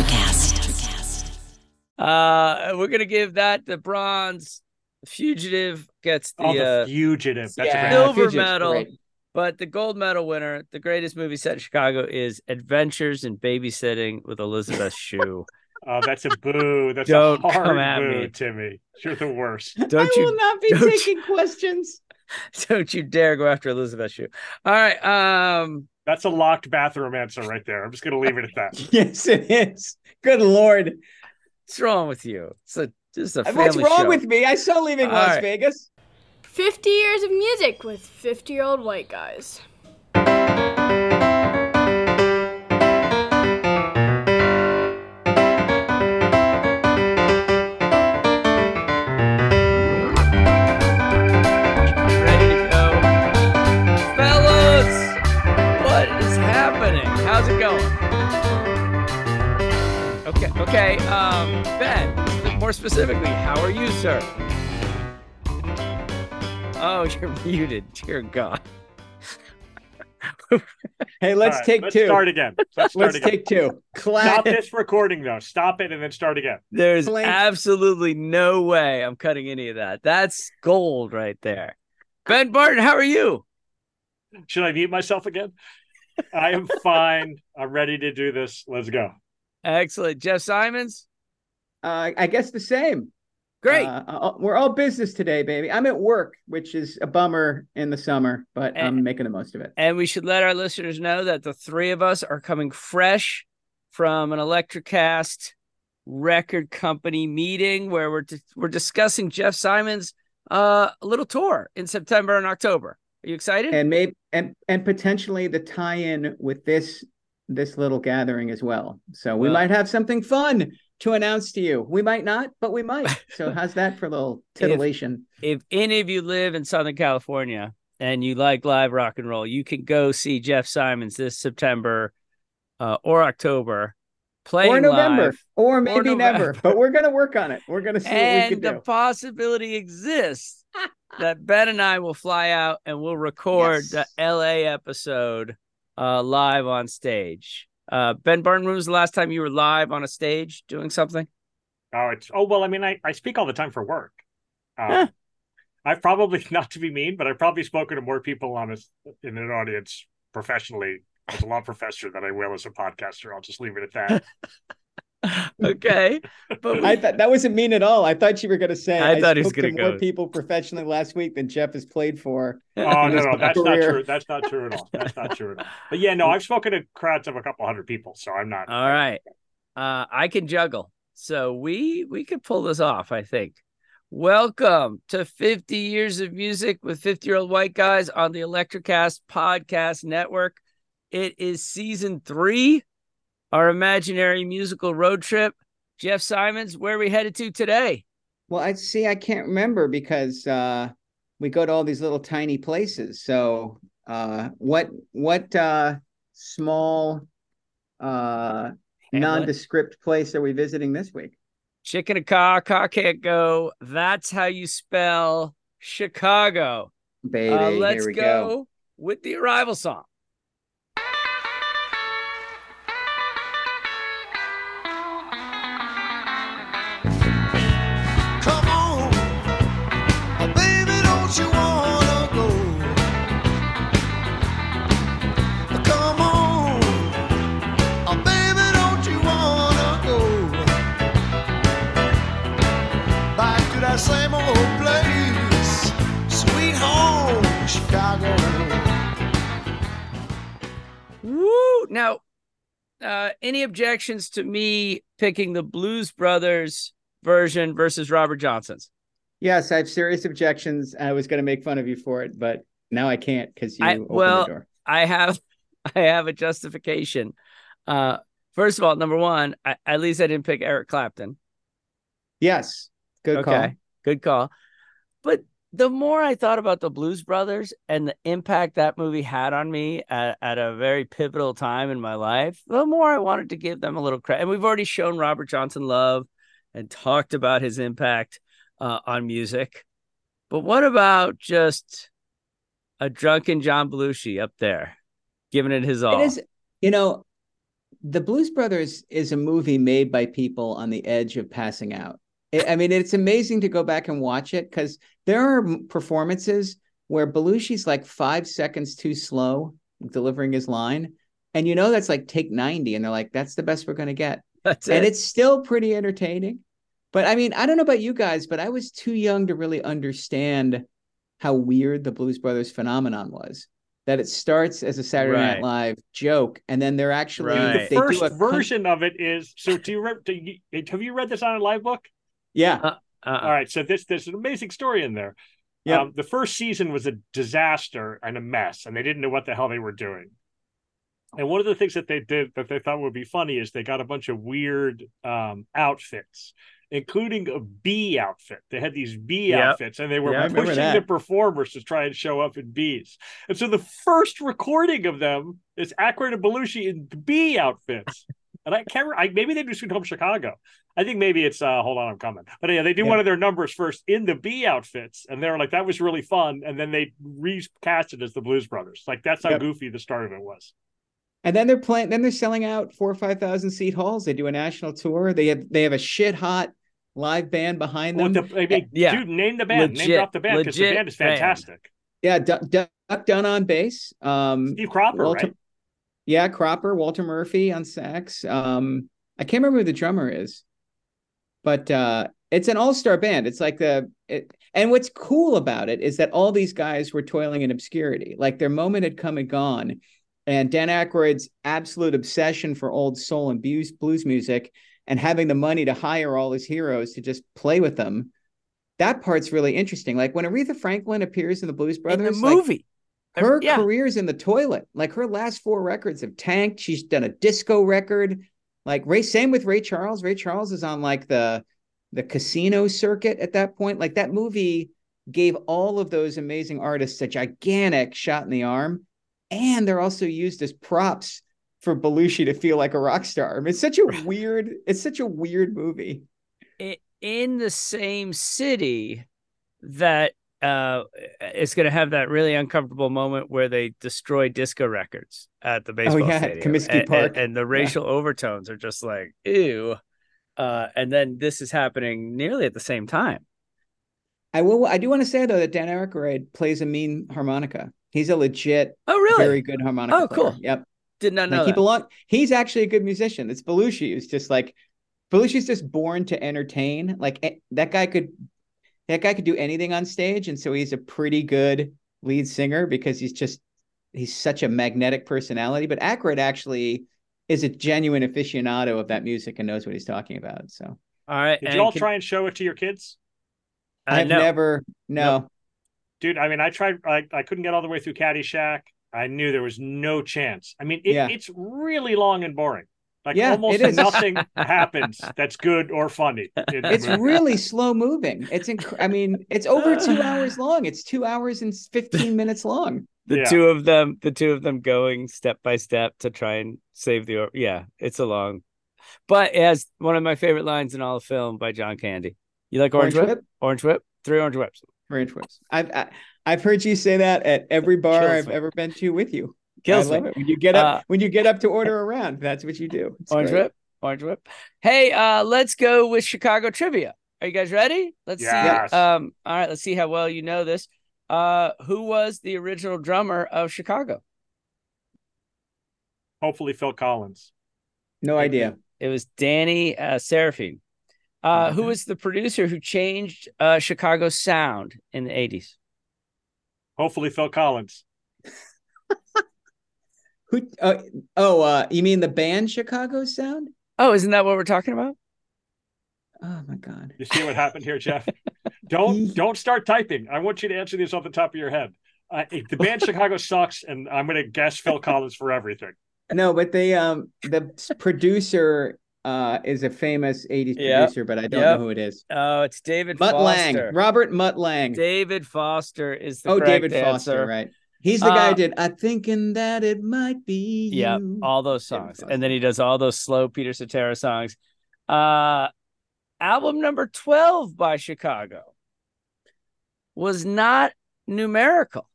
Electrocast. Uh, we're gonna give that the bronze. Fugitive gets the, Oh, the uh, fugitive. That's Yeah. silver Fugitive's medal. great. But the gold medal winner, the greatest movie set in Chicago, is Adventures in Babysitting with Elizabeth Shue. Oh, that's a boo. That's Don't a hard come at boo, me. Timmy. You're the worst. Don't I will not be don't you- taking questions. don't you dare go after Elizabeth Shue. All right. Um That's a locked bathroom answer right there. I'm just going to leave it at that. Yes, it is. Good lord. what's wrong with you? It's a just a family What's wrong show. with me? I saw Leaving All Las right. Vegas. 50 years of music with 50 year old white guys. Okay, okay. Um, Ben, more specifically, how are you, sir? Oh, you're muted. Dear God. Hey, let's All right, take let's two. Start again. Let's start Let's again. take two. Stop this recording though. Stop it and then start again. There's Blink. absolutely no way I'm cutting any of that. That's gold right there. Ben Barton, how are you? Should I mute myself again? I am fine. I'm ready to do this. Let's go. Excellent. Jeff Simons? Uh, I guess the same. Great. Uh, uh, we're all business today, baby. I'm at work, which is a bummer in the summer, but Eh. I'm making the most of it. And we should let our listeners know that the three of us are coming fresh from an Electrocast record company meeting where we're we're discussing Jeff Simon's uh little tour in September and October. Are you excited? And maybe and and potentially the tie-in with this this little gathering as well. So we Well- might have something fun to announce to you. We might not, but we might. So how's that for a little titillation? if any of you live in Southern California and you like live rock and roll, you can go see Jeff Simons this September uh, or October playing or November, live. or maybe never. November. But we're gonna work on it. We're gonna see what we and can the possibility exists that Ben and I will fly out and we'll record Yes. the LA episode uh, live on stage. Uh, ben Barton, when was the last time you were live on a stage doing something? Oh, it's oh well. I mean, I, I speak all the time for work. Um, Huh. I've probably not to be mean, but I've probably spoken to more people on a, in an audience professionally as a law professor than I will as a podcaster. I'll just leave it at that. okay, but we, I thought that wasn't mean at all. I thought you were gonna say I thought he was spoke to gonna more go- people professionally last week than Jeff has played for. Oh no, no, that's not true. That's not true at all. That's not true at all. But yeah, no, I've spoken to crowds of a couple hundred people, so I'm not. All right. Uh, I can juggle. So we we could pull this off, I think. Welcome to 50 years of music with 50 year old white guys on the Electrocast podcast network. It is season three, our imaginary musical road trip. Jeff Simons, where are we headed to today? Well, I see. I can't remember because uh, we go to all these little tiny places. So, uh, what what uh, small uh, Hamlet? nondescript place are we visiting this week? Chicken a car, car can't go. That's how you spell Chicago. Baby, Uh, let's we go, go. with the arrival song. Woo! Now, uh, any objections to me picking the Blues Brothers version versus Robert Johnson's? Yes, I have serious objections. I was going to make fun of you for it, but now I can't because you I- opened well, the door. I have, I have a justification. Uh, first of all, number one, I, at least I didn't pick Eric Clapton. Yes, good okay, call. good call. But the more I thought about the Blues Brothers and the impact that movie had on me at, at a very pivotal time in my life, the more I wanted to give them a little credit. And we've already shown Robert Johnson love and talked about his impact uh, on music. But what about just a drunken John Belushi up there, giving it his all? It is, you know, the Blues Brothers is a movie made by people on the edge of passing out. I I mean, it's amazing to go back and watch it because there are performances where Belushi's like five seconds too slow delivering his line. And you know, that's like take 90. And they're like, that's the best we're going to get. That's And it. it's still pretty entertaining. But I mean, I don't know about you guys, but I was too young to really understand how weird the Blues Brothers phenomenon was. That it starts as a Saturday Right. Night Live joke, and then they're actually Right. The first do a con- version of it is so. Do you, re- do you have you read this on a live book? Yeah, Uh-uh. All right, so this there's an amazing story in there. Yep. Um, the first season was a disaster and a mess, and they didn't know what the hell they were doing. And one of the things that they did that they thought would be funny is they got a bunch of weird um, outfits, including a bee outfit. They had these bee Yep. outfits, and they were Yeah, pushing the performers to try and show up in bees. And so the first recording of them is Aykroyd and Belushi in bee outfits. And I can't. re- I, maybe they do Sweet Home Chicago. I think maybe it's uh hold on, I'm coming. But yeah, they do Yeah. one of their numbers first in the B outfits, and they're like, that was really fun. And then they recast it as the Blues Brothers. Like that's how Yep. goofy the start of it was. and then they're playing. Then they're selling out four or five thousand seat halls. They do a national tour. They have they have a shit hot live band behind What them. the I mean, Yeah. dude, name the band, name Legit- drop the band because the band is band. fantastic. yeah, Duck, Duck, Duck Dunn on bass. Um, Steve Cropper, Walter, right? Yeah, Cropper, Walter Murphy on sax. Um, I can't remember who the drummer is, but uh, it's an all-star band. It's like the it, and what's cool about it is that all these guys were toiling in obscurity. Like their moment had come and gone, and Dan Aykroyd's absolute obsession for old soul and blues blues music, and having the money to hire all his heroes to just play with them. That part's really interesting. Like when Aretha Franklin appears in the Blues in Brothers, the like, movie. Her yeah. career's in the toilet. Like her last four records have tanked. She's done a disco record. Like Ray, same with Ray Charles. Ray Charles is on like the the casino circuit at that point. Like that movie gave all of those amazing artists a gigantic shot in the arm, and they're also used as props for Belushi to feel like a rock star. I mean, it's such a weird. It's such a weird movie. i- in the same city that uh is going to have that really uncomfortable moment where they destroy disco records at the baseball Oh, yeah, stadium. Comiskey and, and- Park. and the racial overtones are just like ew uh and then this is happening nearly at the same time I will. I do want to say though that Dan Aykroyd plays a mean harmonica. He's a legit, oh really very good harmonica. Oh, player. cool. Yep. did not know Like he belong. He's actually a good musician. It's Belushi who's just like Belushi's just born to entertain. Like eh, that guy could, that guy could do anything on stage, and so he's a pretty good lead singer because he's just he's such a magnetic personality. But Aykroyd actually is a genuine aficionado of that music and knows what he's talking about. So all right Did you all can- try and show it to your kids? uh, I've no. never no. Dude, I mean, I tried. I, I couldn't get all the way through Caddyshack. I knew there was no chance. I mean, it, Yeah. it's really long and boring. Like Yeah, almost it is. nothing happens that's good or funny. It's really slow moving. It's inc- I mean, it's over two hours long. It's two hours and fifteen minutes long. the Yeah. two of them the two of them going step by step to try and save the or- yeah it's a long but it has one of my favorite lines in all of film by john candy you like orange, Orange whip? Whip? orange whip three orange whips Orange whips. I've I, I've heard you say that at every bar Kills I've me. ever been to with you. Kills me it when you get up Uh, when you get up to order a round. That's what you do. It's orange great. whip orange whip hey uh let's go with chicago trivia are you guys ready let's Yes. see um all right let's see how well you know this uh who was the original drummer of chicago Hopefully, Phil Collins. No idea. It was Danny uh, Seraphine. Uh, who was the producer who changed uh, Chicago's sound in the 80s? Hopefully, Phil Collins. Who? Uh, oh, uh, you mean the band Chicago Sound? Oh, isn't that what we're talking about? Oh my god. You see what happened here, Jeff? Don't don't start typing. I want you to answer these off the top of your head. Uh, the band Chicago sucks, and I'm going to guess Phil Collins for everything. No, but they um the producer uh is a famous 80s Yep. producer, but I don't Yep. know who it is. Oh, it's David Mutt Foster. Lang. Robert Mutt Lang. David Foster is the oh, correct David Foster, answer. right. He's the guy Uh, who did I thinking that it might be Yeah, you. all those songs, and then he does all those slow Peter Cetera songs. Uh, album number twelve by Chicago was not numerical.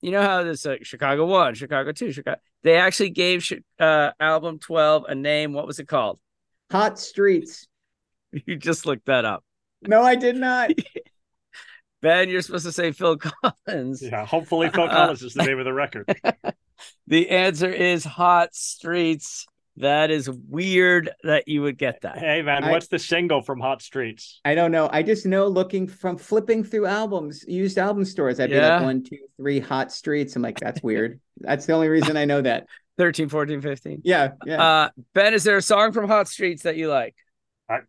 You know how this uh, Chicago one, Chicago two, Chicago. They actually gave uh, album 12 a name. What was it called? Hot Streets. You just looked that up. No, I did not. Ben, you're supposed to say Phil Collins. Yeah, hopefully Phil Collins is the name of the record. The answer is Hot Streets. That is weird that you would get that. Hey man, I- what's the single from Hot Streets? I don't know. I just know looking from flipping through albums, used album stores, I'd be Yeah. like one, two, three, hot streets. I'm like, that's weird. that's the only reason I know that. 13, 14, 15. Yeah, yeah. Uh, ben, is there a song from Hot Streets that you like? I,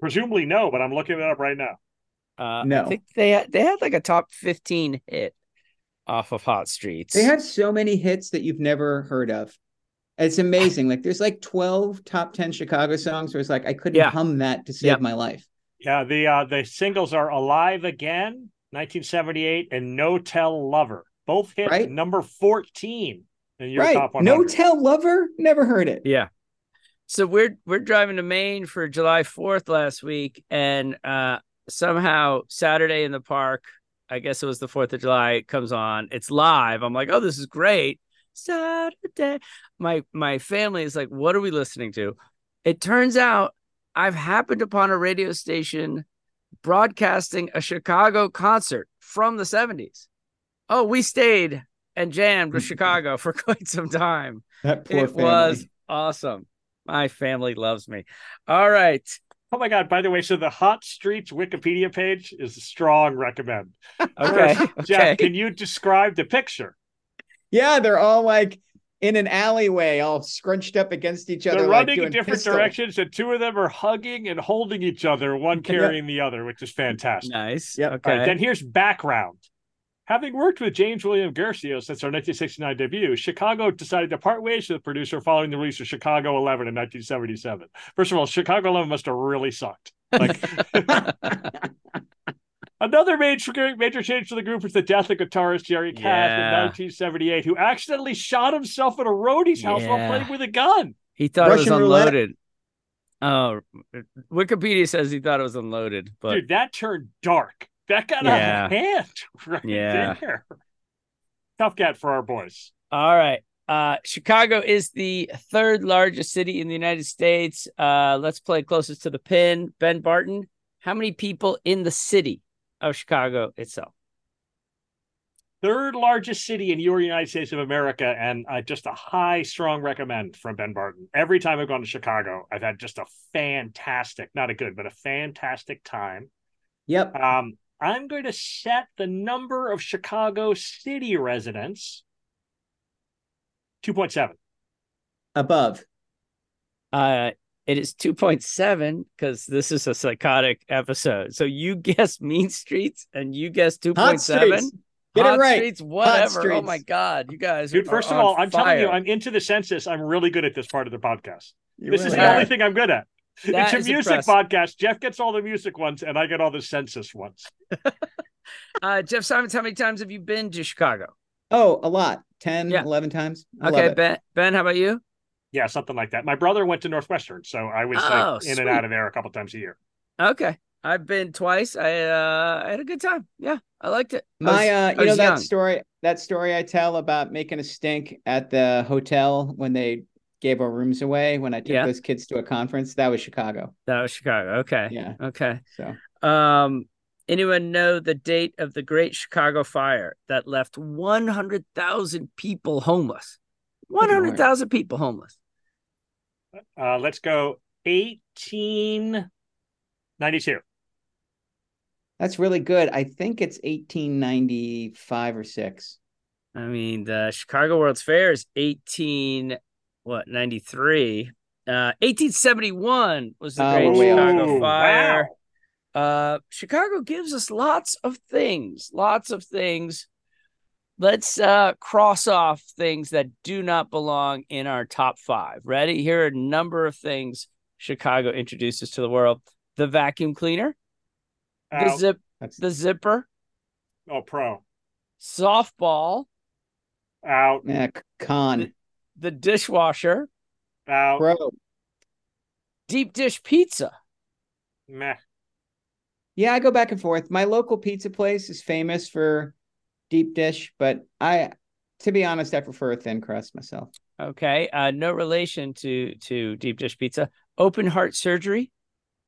presumably no, but I'm looking it up right now. Uh, I No. think they had, they had like a top 15 hit off of Hot Streets. They had so many hits that you've never heard of. It's amazing. Like there's like 12 top 10 Chicago songs where it's like I couldn't Yeah. hum that to save Yep. my life. Yeah, the uh the singles are Alive Again, 1978, and No Tell Lover. Both hit Right. number 14 in your right. top 100. No Tell Lover, never heard it. Yeah. So we're we're driving to Maine for July 4th last week and uh somehow Saturday in the park, I guess it was the 4th of July, comes on. It's live. I'm like, "Oh, this is great." Saturday. My my family is like, "What are we listening to?" It turns out I've happened upon a radio station broadcasting a Chicago concert from the 70s. Oh, we stayed and jammed with mm-hmm. Chicago for quite some time That poor it family. was awesome. My family loves me. All right. Oh my god, by the way, so the Hot Streets Wikipedia page is a strong recommend. Okay. First, okay. Jeff, can you describe the picture? Yeah, they're all like in an alleyway, all scrunched up against each other. They're like running in different pistol. directions, and two of them are hugging and holding each other, one Yeah. carrying the other, which is fantastic. nice. Yeah. Okay. All right, then here's background. Having worked with James William Guercio since our 1969 debut, Chicago decided to part ways with the producer following the release of Chicago 11 in 1977. First of all, Chicago 11 must have really sucked. Like another major major change for the group was the death of guitarist Terry Kath in 1978, who accidentally shot himself at a roadie's house while playing with a gun. he thought it was Russian roulette? unloaded. Oh, Wikipedia says he thought it was unloaded, but Dude, that turned dark. That got Yeah. out of hand right Yeah. there. Tough cat for our boys. all right. Uh, Chicago is the third largest city in the United States. Uh, let's play closest to the pin. Ben Barton, how many people in the city of Chicago itself? third largest city in your United States of America, and uh, just a high, strong recommend from Ben Barton. Every time I've gone to Chicago, I've had just a fantastic, not a good, but a fantastic time. Yep. Um, I'm going to set the number of Chicago city residents 2.7. Above. Uh, it is 2.7 because this is a psychotic episode. So you guess Mean Streets and you guess 2.7. Hot streets. Get Hot it right. Streets, whatever. Oh my God. You guys Dude, are first of on all, I'm telling you. I'm into the census. I'm really good at this part of the podcast. You This is really the are. only thing I'm good at. That it's a music impressive. podcast. Jeff gets all the music ones, and I get all the census ones. Uh, Jeff Simons, how many times have you been to Chicago? Oh, a lot. 10, Yeah. 11 times. I okay. Ben. Ben, how about you? Yeah, something like that. My brother went to Northwestern, so I was Oh, like in and out of there a couple times a year. Okay, I've been twice. I uh, I had a good time. Yeah, I liked it. I My, was- uh, I you know was that story, that story I tell about making a stink at the hotel when they gave our rooms away when I took Yeah. those kids to a conference. That was Chicago. That was Chicago. Okay. Yeah. Okay. So Um, anyone know the date of the Great Chicago Fire that left 100,000 people homeless? 100,000 people homeless. Uh, let's go 1892. that's really good. I think it's 1895 or six. I mean, the Chicago World's Fair is 18 what 93. Uh 1871 was the Oh, Great we're way off. Chicago Fire. wow. Uh Chicago gives us lots of things, lots of things. Let's uh cross off things that do not belong in our top 5. Ready? Here are a number of things Chicago introduces to the world. The vacuum cleaner, the zip That's the zipper, oh, pro. softball, Out. yeah, con. The dishwasher, Out. Bro. deep dish pizza. Meh. Yeah, I go back and forth. My local pizza place is famous for deep dish, but I to be honest, I prefer a thin crust myself. Okay. Uh, no relation to to deep dish pizza. Open heart surgery.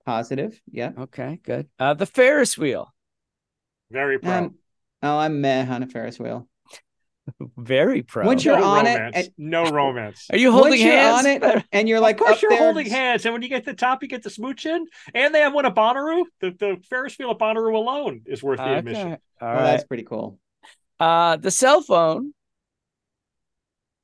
Positive. Yeah. Okay, good. Uh, the Ferris wheel. Very pro. Um, oh, I'm meh on a Ferris wheel. Very pro. Once you're no on it, romance. and- no romance. Are you holding Once you're hands? on it, and you're like of course, up you're there, holding hands, and when you get to the top, you get the smooch in, and they have one at Bonnaroo. The the Ferris wheel at Bonnaroo alone is worth the admission. Okay. All Well, right. that's pretty cool. Uh, the cell phone.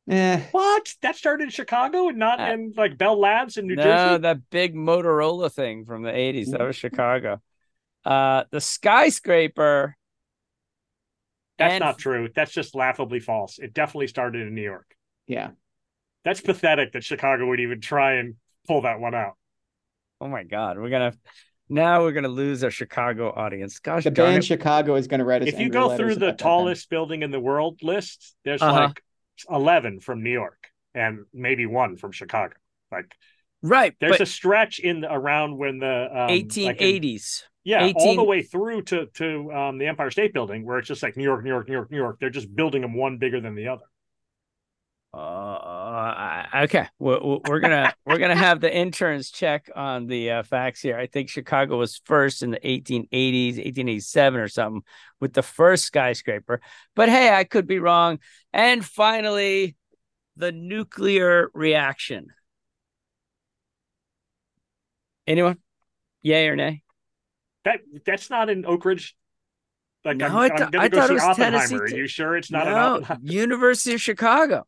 Eh, What? That started in Chicago and not Uh, in like Bell Labs in New no, Jersey. that big Motorola thing from the 80s. That was Chicago. Uh, the skyscraper. That's and- not true. That's just laughably false. It definitely started in New York. yeah. That's pathetic that Chicago would even try and pull that one out. Oh my God. We're going to, now we're going to lose our Chicago audience. Gosh, The darn band it. Chicago is going to write us. If you go through the about that tallest building in the world list, there's Uh-huh. like 11 from New York and maybe one from Chicago. Like right. there's a stretch in around when the um, like in- 1880s. yeah, all the way through to to um, the Empire State Building, where it's just like New York, New York, New York, New York. They're just building them one bigger than the other. Uh, okay, we're, we're gonna we're gonna have the interns check on the uh, facts here. I think Chicago was first in the 1880s, 1887 or something, with the first skyscraper. But hey, I could be wrong. And finally, the nuclear reaction. Anyone? Yay or nay? That that's not in Oak Ridge. Like No, I'm, I I'm th- gonna I go thought see it was Oppenheimer. Tennessee Are you sure it's not an no, Oppenheimer? University of Chicago.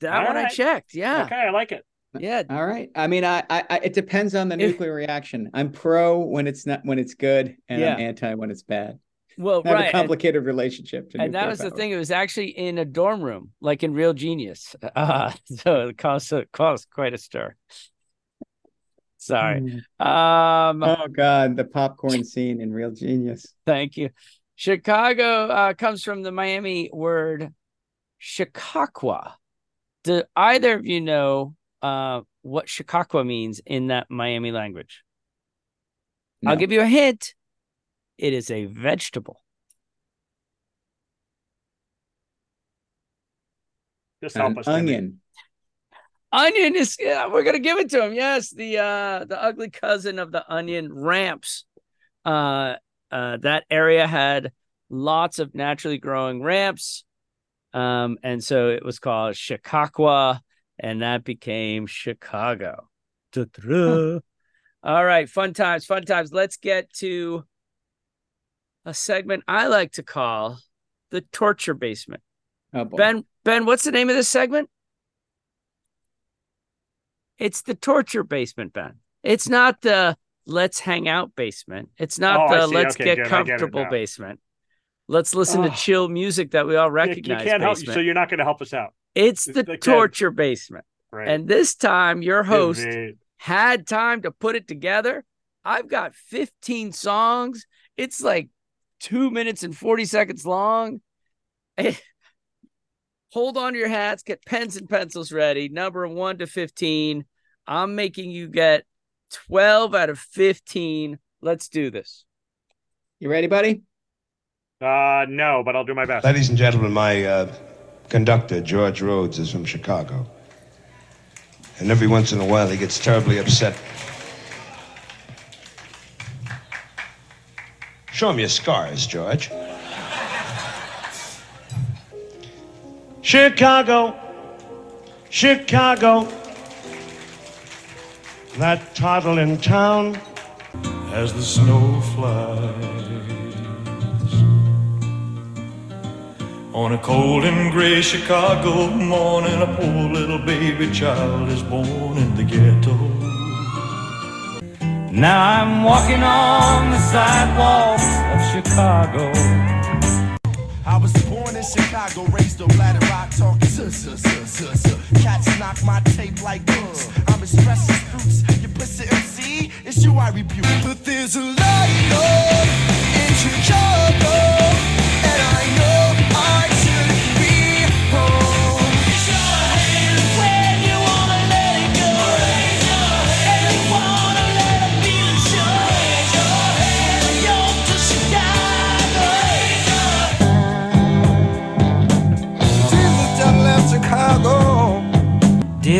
That All one I checked. Yeah, Okay, I like it. yeah. All right. I mean, I, I, I it depends on the nuclear reaction. I'm pro when it's not when it's good, and I'm Yeah. anti when it's bad. Well, I have right. a and- complicated relationship to and that nuclear was the thing. It was actually in a dorm room, like in Real Genius. Uh, so it caused, it caused quite a stir. Sorry. Um, Oh God, the popcorn scene in Real Genius. thank you. Chicago uh, comes from the Miami word Chicago. Do either of you know uh, what Chicago means in that Miami language? I'll give you a hint. It is a vegetable. Just help an us. Onion. Onion is yeah, we're gonna give it to him. Yes, the uh the ugly cousin of the onion ramps. Uh uh that area had lots of naturally growing ramps. Um, and so it was called Chicago, and that became Chicago. Ta-ta. All right, fun times, fun times. Let's get to a segment I like to call the torture basement. Oh boy. Ben, Ben, what's the name of this segment? It's the torture basement, Ben. It's not the let's hang out basement. It's not Oh, the let's Okay, get good. I get comfortable basement. Let's listen to Oh. chill music that we all recognize. You can't help. So you're not going to help us out, it's It's the like that. torture basement. right? And this time, your host Good. had time to put it together. I've got 15 songs. It's like two minutes and 40 seconds long. Hold on to your hats, get pens and pencils ready. Number one to 15. I'm making you get 12 out of 15. Let's do this. You ready, buddy? Uh, no, but I'll do my best. Ladies and gentlemen, my uh, conductor, George Rhodes, is from Chicago. And every once in a while, he gets terribly upset. Show him your scars, George. Chicago, Chicago, that toddling town. as the snow flies. On a cold and gray Chicago morning, a poor little baby child is born in the ghetto. Now I'm walking on the sidewalks of Chicago. I was in Chicago, raised on Ladder Rock, talking suh, suh, suh, suh, suh. Cats knock my tape like books. I'm as fresh as fruits. You pussy MC, it's you I rebuke. But there's a of in Chicago,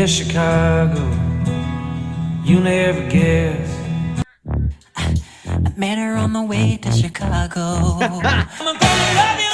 Chicago. You never guess. I met her on the way to Chicago.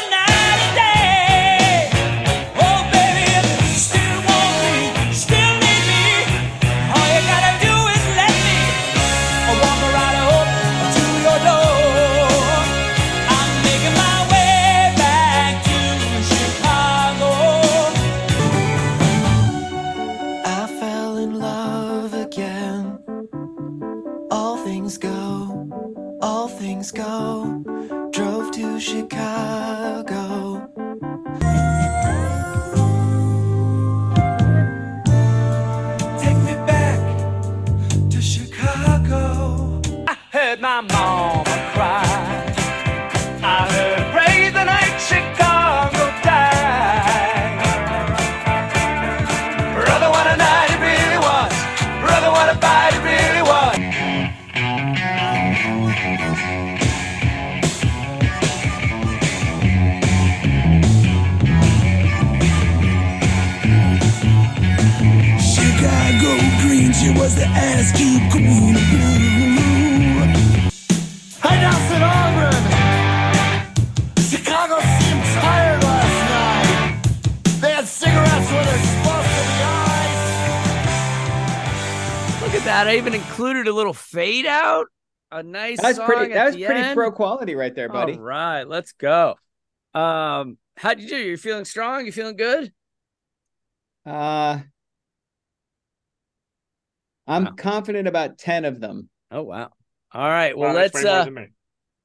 A nice That was song pretty. That was pretty end. pro quality right there, buddy. All right, let's go. Um, how'd you do? you're feeling strong? You feeling good? Uh, I'm Wow. confident about ten of them. Oh wow. All right. Well, Wow, let's uh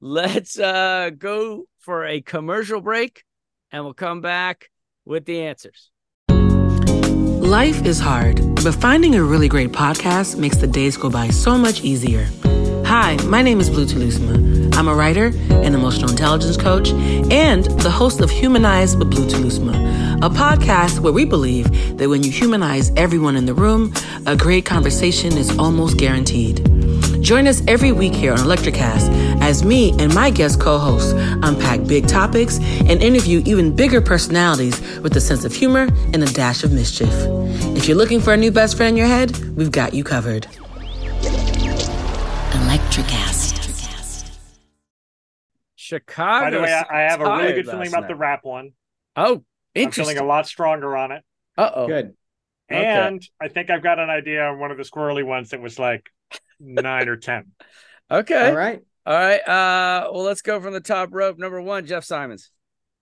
let's uh go for a commercial break and we'll come back with the answers. Life is hard, but finding a really great podcast makes the days go by so much easier. Hi, my name is Blue Telusma. I'm a writer, an emotional intelligence coach, and the host of Humanize with Blue Telusma, a podcast where we believe that when you humanize everyone in the room, a great conversation is almost guaranteed. Join us every week here on Electricast as me and my guest co hosts unpack big topics and interview even bigger personalities with a sense of humor and a dash of mischief. If you're looking for a new best friend in your head, we've got you covered. Electricast. Chicago. By the way, I, I have a really good feeling last about the rap one. Oh, I'm interesting. feeling a lot stronger on it. Uh oh. Good. Okay. And I think I've got an idea on one of the squirrely ones that was like nine or ten. Okay. All right. All right. Uh well let's go from the top rope. Number one, Jeff Simons.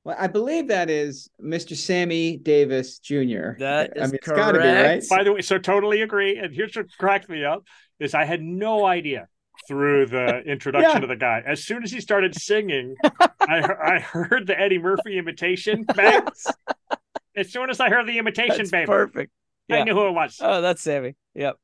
Well, I believe that is Mr. Sammy Davis Jr. That I is mean, it's got to be right. correct. By the way, so totally agree. And here's what cracked me up is I had no idea through the introduction Yeah. of the guy. As soon as he started singing, I, I heard the Eddie Murphy imitation. Banks. as soon as I heard the imitation, That's baby, perfect. I knew who it was. Oh, that's Sammy. Yep.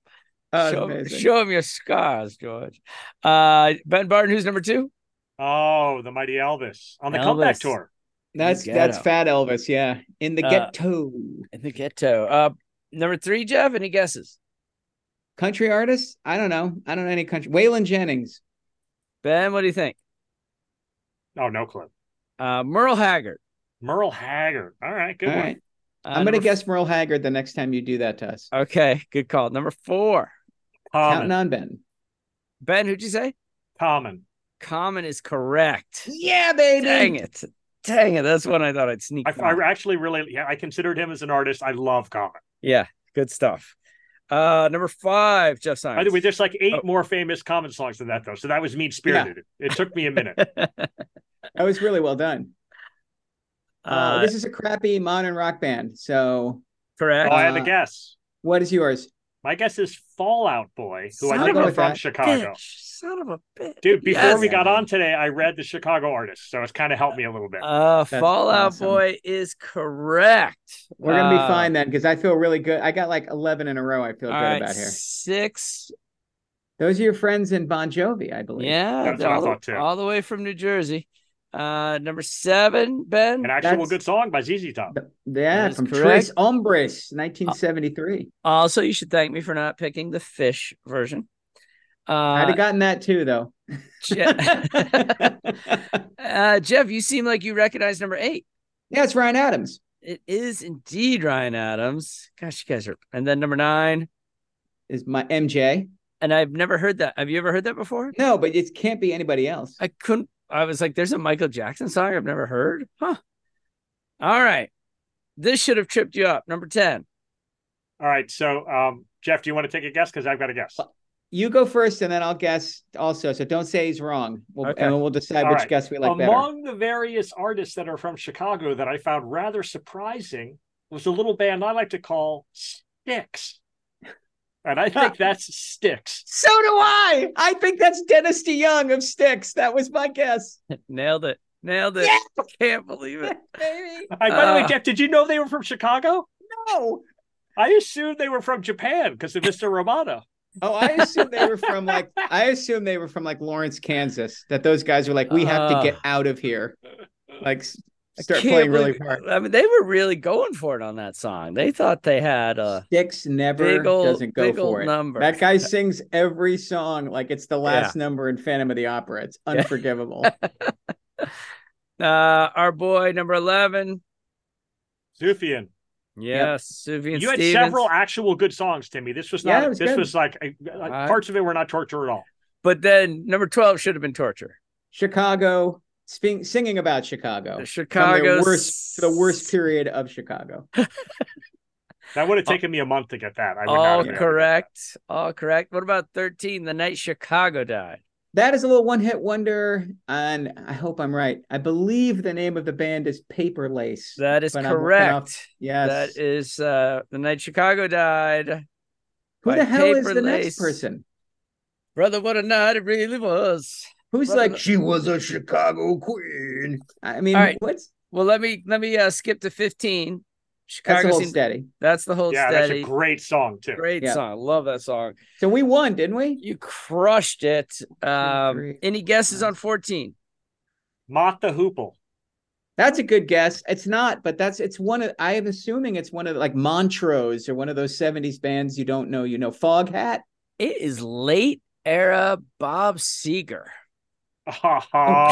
Show, amazing. show him your scars, George. Uh Ben Barton, who's number two? Oh, the mighty Elvis on the Elvis. comeback tour. That's that's Fat Elvis. Yeah, in the Uh, ghetto. In the ghetto. Uh number three, Jeff. Any guesses? Country artist? I don't know. I don't know any country. Waylon Jennings. Ben, what do you think? Oh, no clue. Uh Merle Haggard. Merle Haggard. All right, good All one. right. Uh, I'm gonna number guess Merle Haggard the next time you do that to us. Okay, good call. Number four. Counting on Ben. Ben, who'd you say? Common. Common is correct. Yeah, baby. Dang it. Dang it. That's one I thought I'd sneak. I. I actually really, yeah, I considered him as an artist. I love Common. Yeah, good stuff. Uh number five, Jeff Simons. By the way, there's like eight Oh. more famous Common songs than that, though. So that was mean spirited. It took me a minute. That was really well done. Uh, uh, this is a crappy modern rock band. So, correct. Oh, I had to Uh, guess. what is yours? My guess is Fall Out Boy, who Son I think are from bitch. Chicago. Bitch, son of a bitch. Dude, before Yes. we got on today, I read the Chicago artist, so it's kind of helped me a little bit. Uh, That's Fallout awesome. Boy is correct. We're gonna be Uh, fine then, because I feel really good. I got like eleven in a row. I feel good right, about here. Six. Those are your friends in Bon Jovi, I believe. Yeah, That's what I all, the, too. all the way from New Jersey. Uh, number seven, Ben. An actual That's- good song by ZZ Top. Th- Yeah, from correct. Tres Hombres, 1973. Also, you should thank me for not picking the fish version. Uh, I'd Uh, have gotten that too, though. Je- uh, Jeff, you seem like you recognize number eight. Yeah, it's Ryan Adams. It is indeed Ryan Adams. Gosh, you guys are. And then number nine, Is my MJ? and I've never heard that. Have you ever heard that before? No, but it can't be anybody else. I couldn't. I was like, "There's a Michael Jackson song I've never heard." Huh. All right, this should have tripped you up. Number ten. All right. So, um, Jeff, do you want to take a guess? Because I've got a guess. You go first, and then I'll guess also. So don't say he's wrong. We'll, Okay. And we'll decide All which right. guess we like better. Among the various artists that are from Chicago that I found rather surprising was a little band I like to call Styx. And I think that's Styx. So do I. I think that's Dennis DeYoung of Styx. That was my guess. Nailed it. Nailed it. I can't believe it. Baby. Hey, by the way, Ah. Jeff, did you know they were from Chicago? No. I assumed they were from Japan because of Mr. Roboto. Oh, I assume they were from like I assume they were from like Lawrence, Kansas. That those guys were like, we have to get Uh. out of here. Like s- start Can't playing really hard. I mean, they were really going for it on that song. They thought they had a Styx never big old, doesn't go big old for it. number. That guy sings every song like it's the last number in Phantom of the Opera. It's unforgivable. Uh, our boy number eleven. Sufjan. Yes, Sufjan. You had Stevens. several actual good songs, Timmy. This was not. it was this good. was like, like, right. parts of it were not torture at all. but then number twelve should have been torture. Chicago, sing, singing about Chicago. Chicago the worst, the worst period of Chicago. That would have taken me a month to get that. I would not All have been able correct. All correct. What about thirteen? The night Chicago died. That is a little one-hit wonder, and I hope I'm right. I believe the name of the band is Paper Lace. That is But I'm looking correct. up- Yes. That is uh the night Chicago died. Who the hell is the Lace. next person? Brother, what a night it really was. Who's Brother, like she was a Chicago queen? I mean, All right. what's Well, let me let me uh skip to fifteen. that's Chicago the whole seemed- steady. That's the whole Yeah, that's a great song too. Great Yeah. song. Love that song. So we won, didn't we? You crushed it. Um, three, any guesses on 14? Mott the Hoople. That's a good guess. It's not, but that's it's one of I am assuming it's one of like Montrose or one of those 70s bands you don't know. You know, Foghat. It is late era Bob Seger. Oh,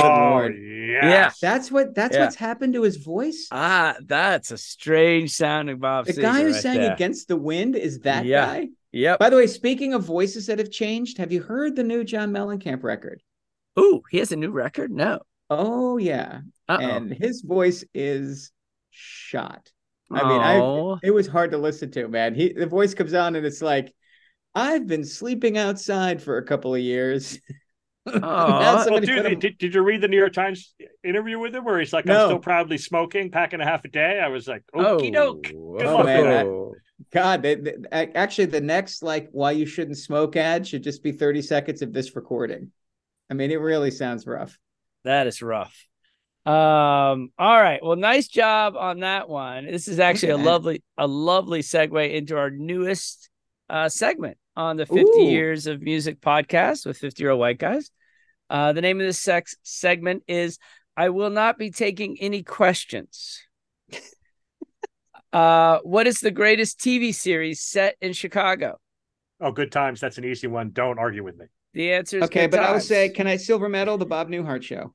good Lord. yes. That's what that's Yeah. what's happened to his voice. Ah, that's a strange sounding Bob the Seger. guy who right sang there. Against the Wind is that Yeah. guy. Yep. By the way, speaking of voices that have changed, have you heard the new John Mellencamp record? Ooh, he has a new record? No. Oh yeah. Uh And his voice is shot. oh. I mean, I it was hard to listen to, man. He the voice comes on and it's like, I've been sleeping outside for a couple of years. Now Aw. Well, dude, him- did, did you read the New York Times interview with him where he's like, No. I'm still proudly smoking, packing a half a day? I was like, Oh, okie doke. Good Oh, luck man, with that. God, they, they- actually, the next like why you shouldn't smoke ad should just be 30 seconds of this recording. I mean, it really sounds rough. That is rough. Um, all right. Well, nice job on that one. This is actually a at lovely, a lovely segue into our newest uh segment on the 50 Ooh. years of music podcast with 50 year old white guys. Uh the name of this sex segment is I will not be taking any questions. uh what is the greatest TV series set in Chicago? Oh, good times. That's an easy one. Don't argue with me. The answer is Okay, Good but I will say, can I silver medal the Bob Newhart show?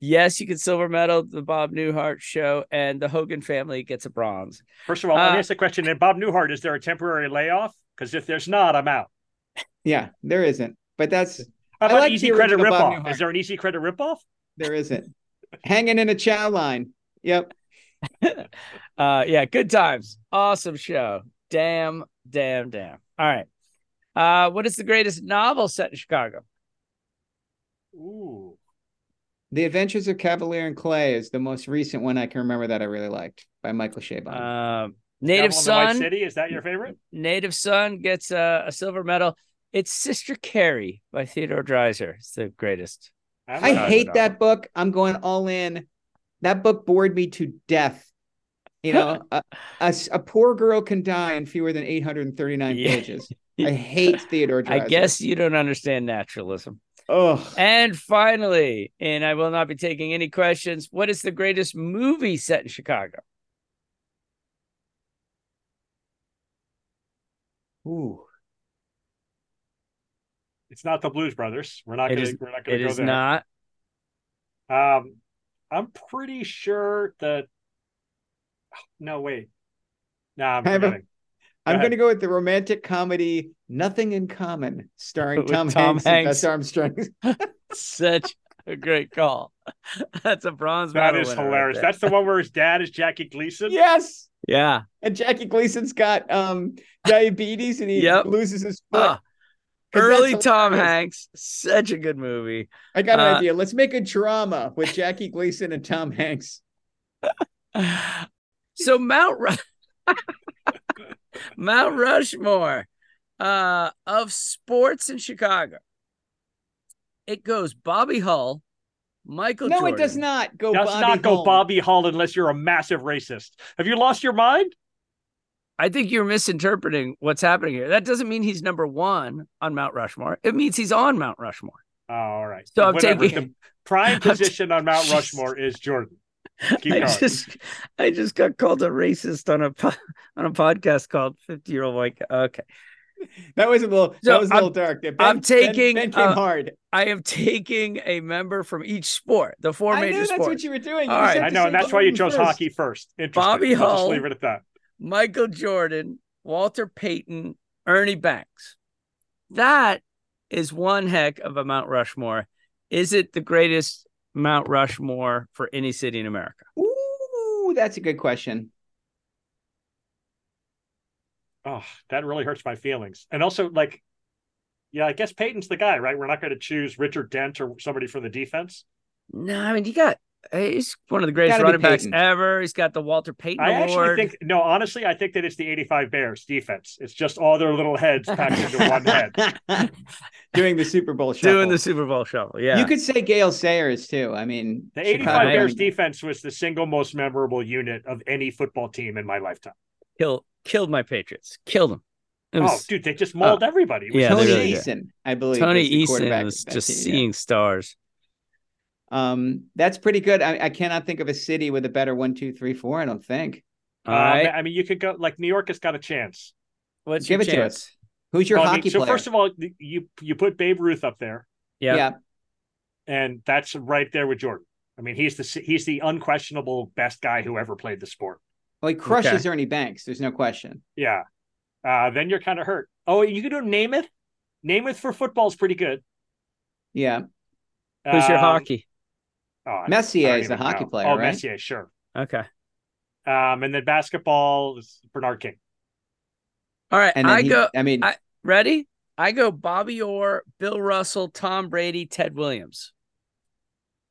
Yes, you can silver medal the Bob Newhart show, and the Hogan family gets a bronze. First of all, let me Uh, ask the question. And Bob Newhart, is there a temporary layoff? Because if there's not, I'm out. Yeah, there isn't. But that's How I like easy the credit ripoff? Is there an easy credit ripoff? there isn't. Hanging in a chow line. Yep. Uh yeah, good times. Awesome show. Damn, damn, damn. All right. Uh what is the greatest novel set in Chicago? Ooh. The Adventures of Kavalier and Clay is the most recent one I can remember that I really liked by Michael Chabon. Um Native Devil in White Son. City, is that your favorite? Native Son gets a, a silver medal. It's Sister Carrie by Theodore Dreiser. It's the greatest. haven't I hate of that book. I'm going all in. That book bored me to death. You know, a a poor girl can die in fewer than 839 Yeah. pages. I hate Theodore Dreiser. I guess you don't understand naturalism. Oh, And finally, and I will not be taking any questions. What is the greatest movie set in Chicago? Ooh. It's not the Blues Brothers. We're not It going is- to. We're not going It to go is there. not. Um, I'm pretty sure that No, wait. No, I'm I have a- forgetting. I'm going to go with the romantic comedy "Nothing in Common," starring With Tom, Tom Hanks, and Hanks. Bess Armstrong. Such a great call. That's a bronze That medal is winner right hilarious. That's the one where his dad is Jackie Gleason. yes, yeah. and Jackie Gleason's got um diabetes, and he Yep. loses his foot. Ah, 'Cause early Tom. Hanks. Such a good movie. I got an uh, idea. Let's make a drama with Jackie Gleason and Tom Hanks. So Mount Ru- Mount Rushmore uh, of sports in Chicago. It goes Bobby Hull, Michael. no, Jordan. it does not go. Does Bobby not go Hull. Bobby Hull unless you're a massive racist. Have you lost your mind? I think you're misinterpreting what's happening here. That doesn't mean he's number one on Mount Rushmore. It means he's on Mount Rushmore. Oh, all right. So I'm Whatever. taking- the prime I'm position on Mount Rushmore is Jordan. Keep I going. just, I just got called a racist on a on a podcast called Fifty Year Old White. Guy. Okay, That was a little. So that was a little I'm- dark. Ben, I'm taking, Ben, came uh, hard. I am taking a member from each sport, the four I major knew that's sports. what you were doing. All You right. I know, and that's why you chose first. hockey first. Interesting. Bobby I'll just leave it at that. Michael Jordan, Walter Payton, Ernie Banks. That is one heck of a Mount Rushmore. Is it the greatest Mount Rushmore for any city in America? Ooh, that's a good question. Oh, that really hurts my feelings. And also, like, yeah, I guess Payton's the guy, right? We're not going to choose Richard Dent or somebody from the defense. No, I mean you got he's one of the greatest running backs ever. He's got the Walter Payton I Award. actually think, no, honestly, I think that it's the 85 Bears defense. It's just all their little heads packed into one head. Doing the Super Bowl shuffle. doing the Super Bowl shuffle. Yeah, You could say Gale Sayers too. I mean, The 85 Chicago- Bears defense was the single most memorable unit of any football team in my lifetime. kill killed my Patriots. Killed them. It Oh, dude, they just mauled everybody. It was yeah, Tony really did. Eason, I believe. Tony was Eason was just team, yeah. seeing stars. Um, that's pretty good. I, I cannot think of a city with a better one, two, three, four. I don't think. All Uh, right, I mean, you could go like New York has got a chance. what's Give it to us. Who's your Well, I mean, hockey so player? first of all, you you put Babe Ruth up there, Yeah. yeah. and that's right there with Jordan. I mean, he's the he's the unquestionable best guy who ever played the sport. Well, he crushes Ernie Banks. There's no question. Yeah. Uh, then you're kind of hurt. Oh, you could do Namath. Namath for football is pretty good. Yeah. Who's your Um, hockey? oh, Messier is a hockey know. player, Oh, right? Messier, sure. Okay. Um, and then basketball is Bernard King. All right. And I he- go I mean, I- ready. I go Bobby Orr, Bill Russell, Tom Brady, Ted Williams.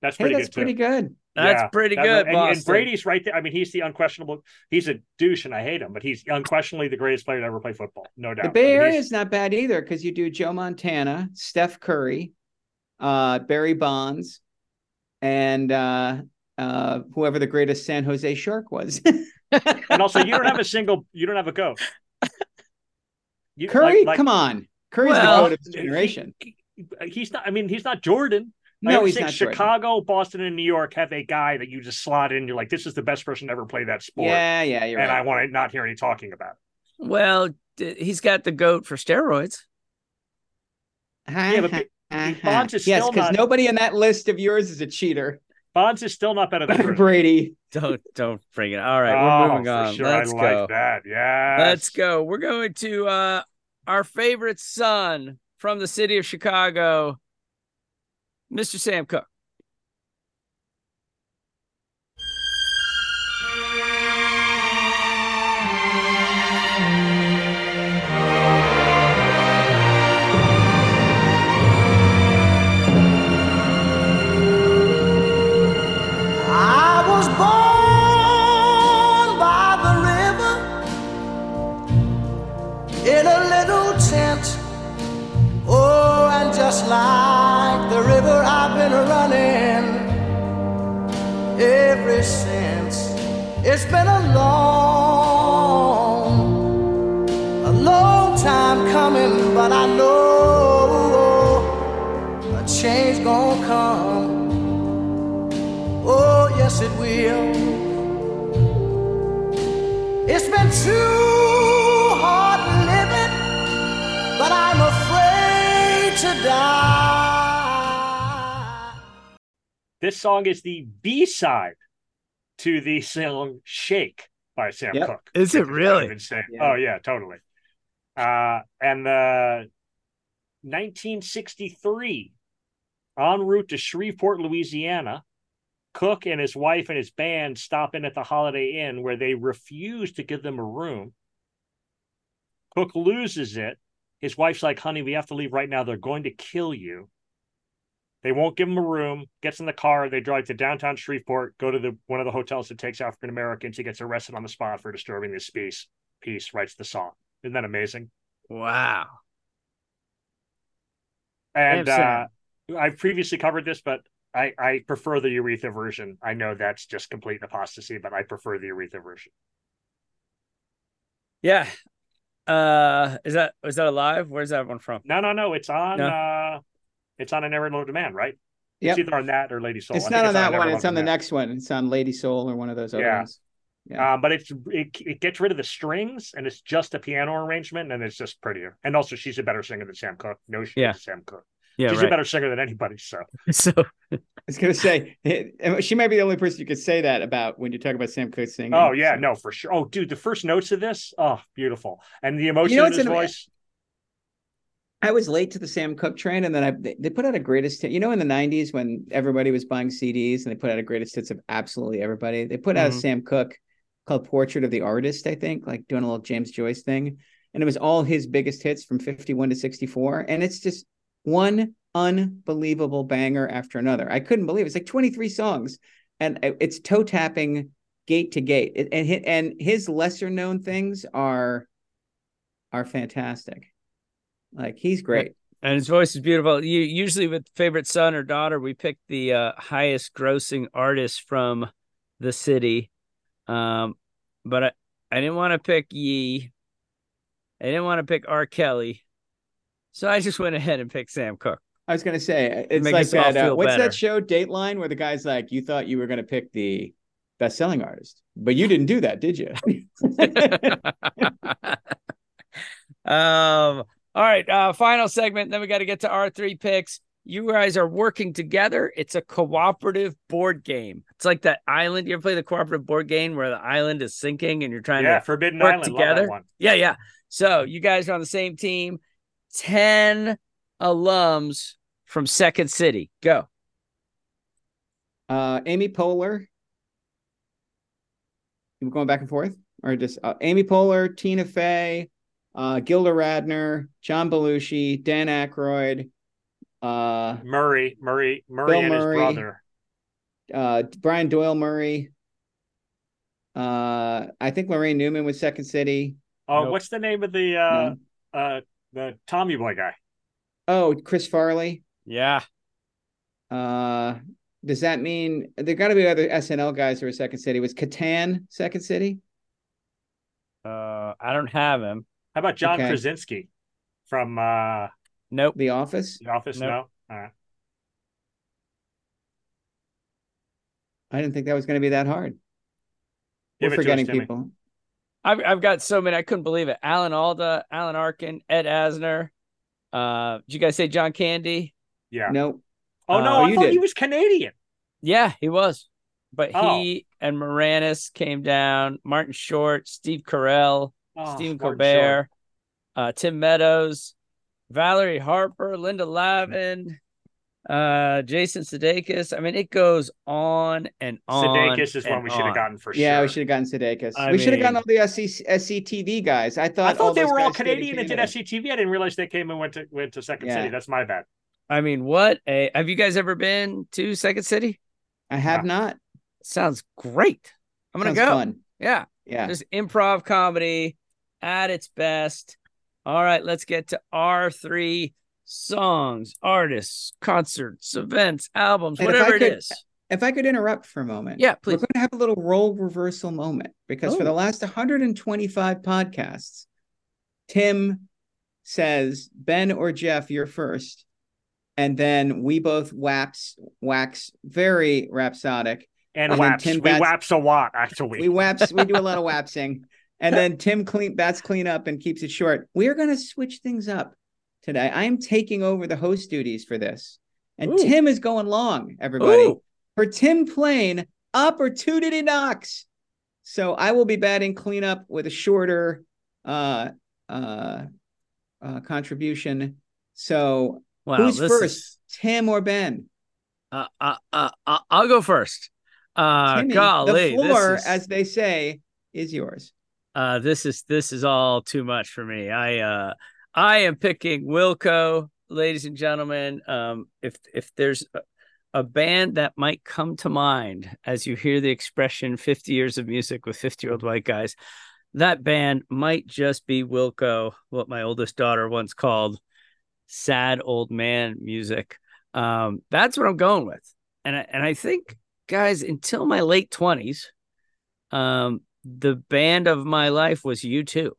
That's hey, pretty that's good That's pretty good. That's Yeah, pretty that- good, and, and Brady's right there. I mean, he's the unquestionable. He's a douche, and I hate him, but he's unquestionably the greatest player to ever play football, no doubt. The Bay I mean, Area is not bad either because you do Joe Montana, Steph Curry, uh, Barry Bonds, and uh, uh, whoever the greatest San Jose Shark was. and also you don't have a single. You don't have a goat. You- Curry, like- like- come on. Curry's Well, the goat of his generation. He's not. I mean, he's not Jordan. I No, always he's think not Jordan. Chicago, Boston, and New York have a guy that you just slot in. You're like, this is the best person to ever play that sport. Yeah, yeah, you're and I want to not hear any talking about. it. Well, d- he's got the goat for steroids. Yeah, but P- Uh-huh. Bonds is yes, because not- nobody in that list of yours is a cheater. Bonds is still not better than Jordan. Brady. Don't don't bring it. All right, oh, we're moving on. sure. Let's I go. like that. Yeah. Let's go. We're going to uh our favorite son from the city of Chicago, Mr. Sam Cooke. This song is the B side to the song "Shake." by Sam Yep. Cooke. Is it really? of insane? Yeah. Oh yeah, totally. Uh, and the 1963, en route to Shreveport, Louisiana, Cooke and his wife and his band stop in at the Holiday Inn where they refuse to give them a room. Cooke loses it. His wife's like, honey, we have to leave right now. They're going to kill you. They won't give him a room, gets in the car. They drive to downtown Shreveport, go to the one of the hotels that takes African Americans. He gets arrested on the spot for disturbing the peace. Peace, writes the song. Isn't that amazing? Wow. And uh, I've previously covered this, but I, I prefer the Aretha version. I know that's just complete apostasy, but I prefer the Aretha version. Yeah. Uh, is that is that alive? Where's that one from? No, no, no. It's on. No. uh It's on I Never Loved a Man, right? Yep. It's either on that or Lady Soul. It's not think on that Never one. It's on the next one. It's on Lady Soul or one of those other Yeah. ones. Yeah. Um, but it's it, it gets rid of the strings and it's just a piano arrangement and it's just prettier. And also, she's a better singer than Sam Cooke. No, she Yeah. is Sam Cooke. Yeah, she's right. a better singer than anybody. So so I was gonna say she might be the only person you could say that about when you talk about Sam Cooke singing. Oh yeah, So- no, for sure. Oh, dude, the first notes of this, oh, beautiful, and the emotion You know in his an- voice. I was late to the Sam Cooke train, and then I they, put out a greatest hit. You know, in the '90s when everybody was buying CDs and they put out a greatest hits of absolutely everybody, they put out a Mhm. Sam Cooke called "Portrait of the Artist," I think, like doing a little James Joyce thing, and it was all his biggest hits from '51 to '64, and it's just one unbelievable banger after another. I couldn't believe it. it's like 23 songs, and it's toe tapping gate to gate, It- and and his lesser known things are are fantastic. Like he's great. and his voice is beautiful. You usually with favorite son or daughter, we pick the uh, highest grossing artist from the city. Um, but I, I didn't want to pick Ye. I didn't want to pick R. Kelly. So I just went ahead and picked Sam Cooke. I was gonna say it's Make like all that. Uh, what's better. that show, Dateline, where the guy's like, "You thought you were gonna pick the best-selling artist, but you didn't do that, did you?" um, all right, uh, final segment. Then we got to get to our three picks. You guys are working together. It's a cooperative board game. It's like that island. You ever play the cooperative board game where the island is sinking and you're trying Yeah, to Forbidden work Island, love together? that one. Yeah, yeah. So you guys are on the same team. 10 alums from Second City. Go. uh, Amy Poehler. We're going back and forth, or just uh, Amy Poehler, Tina Fey, uh, Gilda Radner, John Belushi, Dan Aykroyd, uh, Murray, Murray, Murray, Bill and Murray. his brother. uh, Brian Doyle Murray. Uh, I think Laraine Newman was Second City. Oh, Nope. what's the name of the uh, uh, the Tommy Boy guy? Oh, Chris Farley. Yeah. Uh, does that mean there got to be other SNL guys who are Second City? Was Kattan Second City? Uh, I don't have him. How about John Okay. Krasinski from uh, Nope. The Office? The Office? Nope. No. All right. I didn't think that was going to be that hard. Give We're it to us, forgetting people. I've I've got so many. I couldn't believe it. Alan Alda, Alan Arkin, Ed Asner. Uh, did you guys say John Candy? Yeah. No. Oh no, Uh, I thought did. he was Canadian. Yeah, he was. But Oh. he and Moranis came down. Martin Short, Steve Carell, Oh, Stephen Colbert, uh, Tim Meadows, Valerie Harper, Linda Lavin, uh, Jason Sudeikis. I mean, it goes on and on. Sudeikis is one we should have gotten for Yeah, sure. Yeah, we should have gotten Sudeikis. I we should have gotten all the SC, SCTV guys. I thought I thought they were all guys stayed in Canadian and did Canada. SCTV. I didn't realize they came and went to went to Second Yeah. City. That's my bad. I mean, what a have you guys ever been to Second City? I have not. Sounds great. I'm gonna Sounds go. Fun. Yeah. Yeah. Just improv comedy at its best. All right, let's get to our three songs, artists, concerts, events, albums, And whatever it could- is. If I could interrupt for a moment. Yeah, please. We're going to have a little role reversal moment because for Oh. the last 125 podcasts, Tim says, Ben or Jeff, you're first. And then we both wax, wax very rhapsodic. And, And then waps. Tim we Bats- waps a lot, actually. We waps, we do a lot of wapsing. And then Tim clean bats clean up and keeps it short. We're gonna switch things up today. I am taking over the host duties for this. And Ooh. Tim is going long, everybody. Ooh. For Tim Plain, opportunity knocks. So I will be batting cleanup with a shorter uh, uh, uh, contribution. So Wow, who's first, is- Tim or Ben? Uh, uh, uh, uh, I'll go first. Uh, Timmy, golly, the floor, this is, as they say, is yours. Uh, this is this is all too much for me. I uh, I am picking Wilco, ladies and gentlemen. Um, if if there's a, a band that might come to mind as you hear the expression "50 years of music with 50 year old white guys," that band might just be Wilco, what my oldest daughter once called sad old man music. Um, that's what I'm going with. And I, and I think, guys, until my late 20s, um, the band of my life was U2.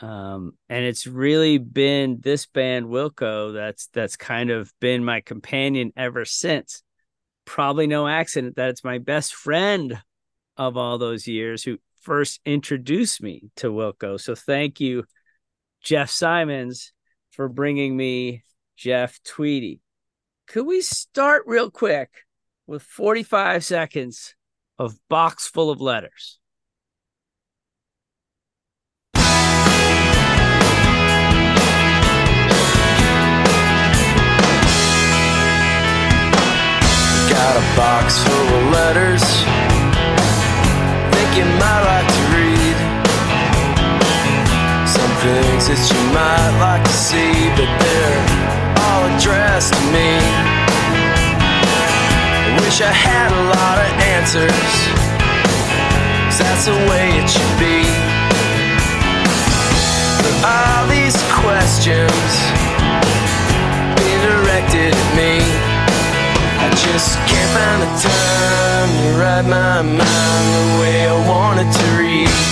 Um, and it's really been this band Wilco that's that's kind of been my companion ever since. Probably no accident that it's my best friend of all those years who first introduced me to Wilco. So thank you, Jeff Simons, for bringing me Jeff Tweedy. Could we start real quick with 45 seconds of box full of letters? Got a box full of letters. Think you might like to read. Some things that you might like to see, but they're all addressed to me. I wish I had a lot of answers. 'cause that's the way it should be. But all these questions being directed at me. I just can't find the time to write my mind the way I want it to read.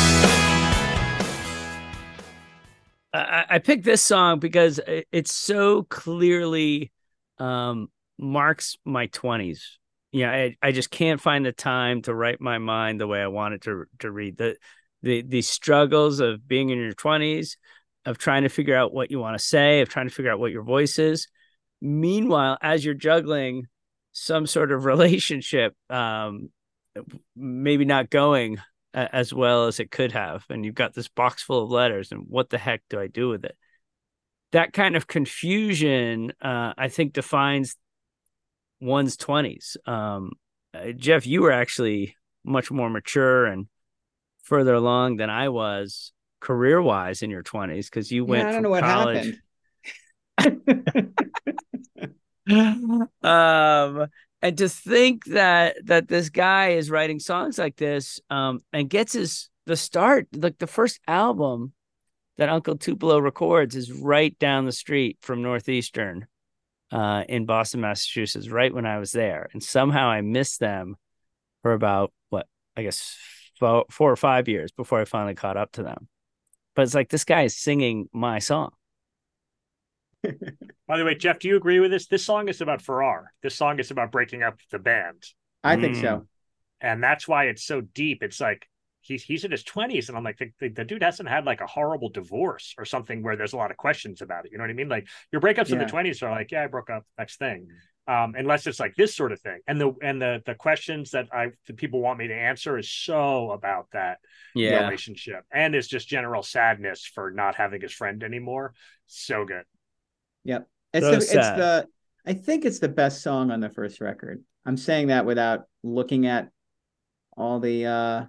I, picked this song because it, so clearly um, marks my twenties. Yeah, I, I just can't find the time to write my mind the way I wanted to to read the the the struggles of being in your twenties, of trying to figure out what you want to say, of trying to figure out what your voice is. Meanwhile, as you're juggling some sort of relationship, um, maybe not going as well as it could have and you've got this box full of letters and what the heck do i do with it that kind of confusion uh, i think defines one's 20s um, uh, jeff you were actually much more mature and further along than i was career wise in your 20s because you went yeah, I don't know what college happened. um and to think that that this guy is writing songs like this um and gets his the start like the first album that uncle tupelo records is right down the street from northeastern uh in boston massachusetts right when i was there. And somehow i missed them for about what i guess four, four or five years before i finally caught up to them. But it's like this guy is singing my song By the way, Jeff, do you agree with this? This song is about Farrar. This song is about breaking up the band. I think Mm. so. And that's why it's so deep. It's like he's he's in his 20s, and I'm like, the, the, the dude hasn't had like a horrible divorce or something where there's a lot of questions about it. You know what I mean? Like your breakups in the 20s are like, yeah, I broke up, next thing. Um, unless it's like this sort of thing. And the and the the questions that I the people want me to answer is so about that yeah relationship. And it's just general sadness for not having his friend anymore. So good. Yep. It's So the, it's the I think it's the best song on the first record. I'm saying that without looking at all the uh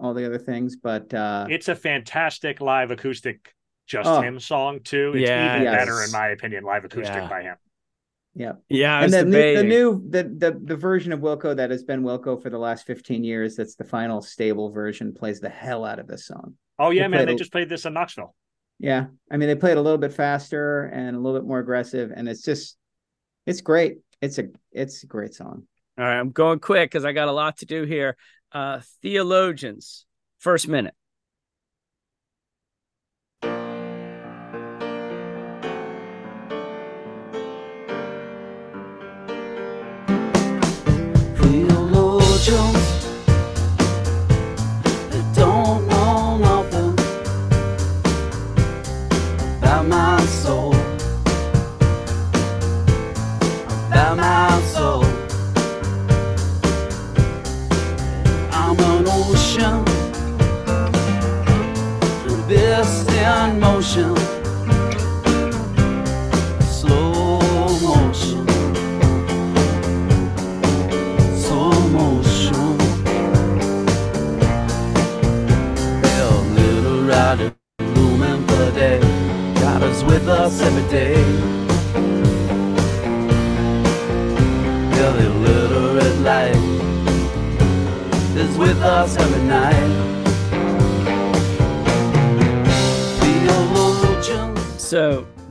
all the other things, but uh it's a fantastic live acoustic just Oh. him song too it's Yeah. even Yes. better in my opinion live acoustic Yeah. by him yeah. yeah And then the, the new the, the the version of Wilco that has been Wilco for the last 15 years, that's the final stable version, plays the hell out of this song. oh yeah They man played they a- just played this in knoxville Yeah. I mean they play it a little bit faster and a little bit more aggressive, and it's just it's great. It's a it's a great song. All right, I'm going quick because I got a lot to do here. Uh, theologians, first minute.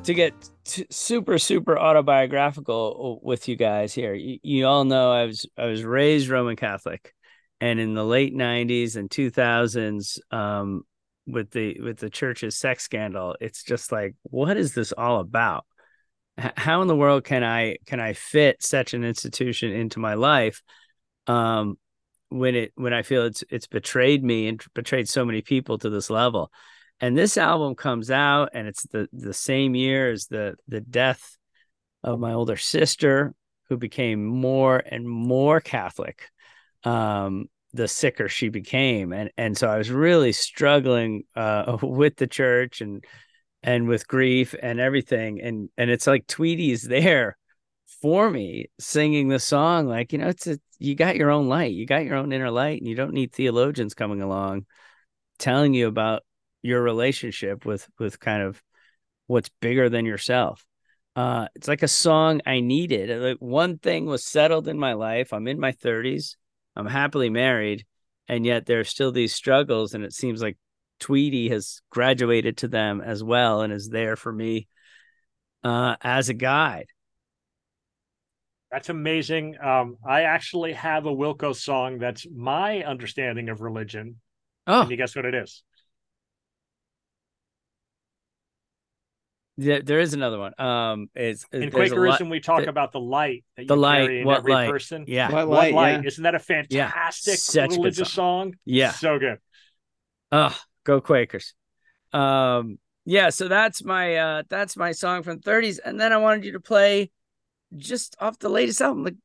To get t- super super autobiographical with you guys here, you, you all know I was I was raised Roman Catholic, and in the late '90s and 2000s, um, with the with the church's sex scandal, it's just like, what is this all about? H- how in the world can I can I fit such an institution into my life? Um, when it when I feel it's it's betrayed me and betrayed so many people to this level and this album comes out and it's the the same year as the the death of my older sister who became more and more catholic um the sicker she became. And and so i was really struggling uh with the church and and with grief and everything. And and it's like Tweedy's there for me singing the song like you know it's a you got your own light you got your own inner light and you don't need theologians coming along telling you about your relationship with with kind of what's bigger than yourself uh it's like a song i needed like one thing was settled in my life i'm in my 30s i'm happily married and yet there are still these struggles and it seems like Tweedy has graduated to them as well and is there for me uh as a guide That's amazing. Um, I actually have a Wilco song that's my understanding of religion. Oh. Can you guess what it is? There, there is another one um it's In there's a lot- Quakerism, we talk the- about the light that you the light, carry in what every light? person. Yeah. What What light, light? yeah. Isn't that a fantastic Such a good religious song? Yeah. So good. Oh, go Quakers. Um, yeah, so that's my uh that's my song from the 30s. And then I wanted you to play just off the latest album. Like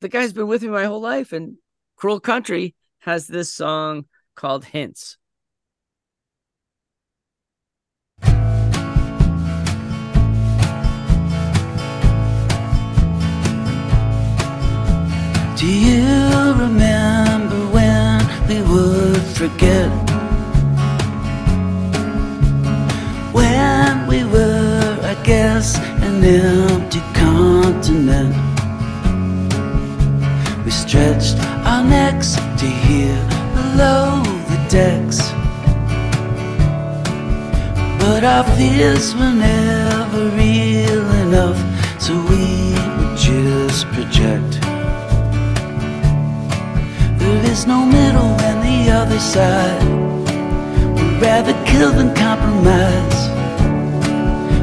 the guy's been with me my whole life, and Cruel Country has this song called Hints. Do you remember when we would forget? When we were, I guess, an empty continent. We stretched our necks to hear below the decks. But our fears were never real enough, so we would just project. There is no middle and the other side. We'd rather kill than compromise.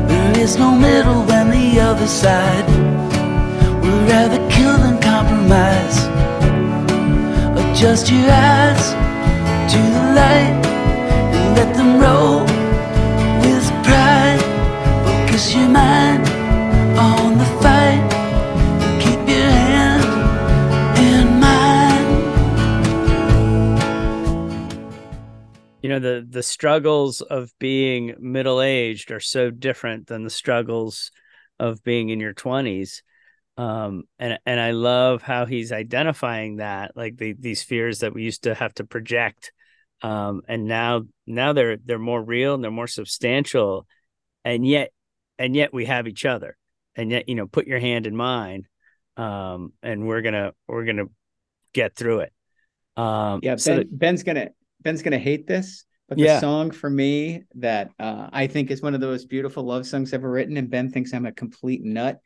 There is no middle and the other side. We'd rather kill than compromise. Adjust your eyes to the light know, the the struggles of being middle-aged are so different than the struggles of being in your 20s. Um, and and I love how he's identifying that, like the, these fears that we used to have to project. Um, and now now they're they're more real and they're more substantial, and yet and yet we have each other, and yet you know, put your hand in mine, um, and we're gonna we're gonna get through it. Um, Yeah, so that- Ben's gonna Ben's gonna hate this, but Yeah. the song for me that uh, I think is one of the most beautiful love songs ever written, and Ben thinks I'm a complete nut,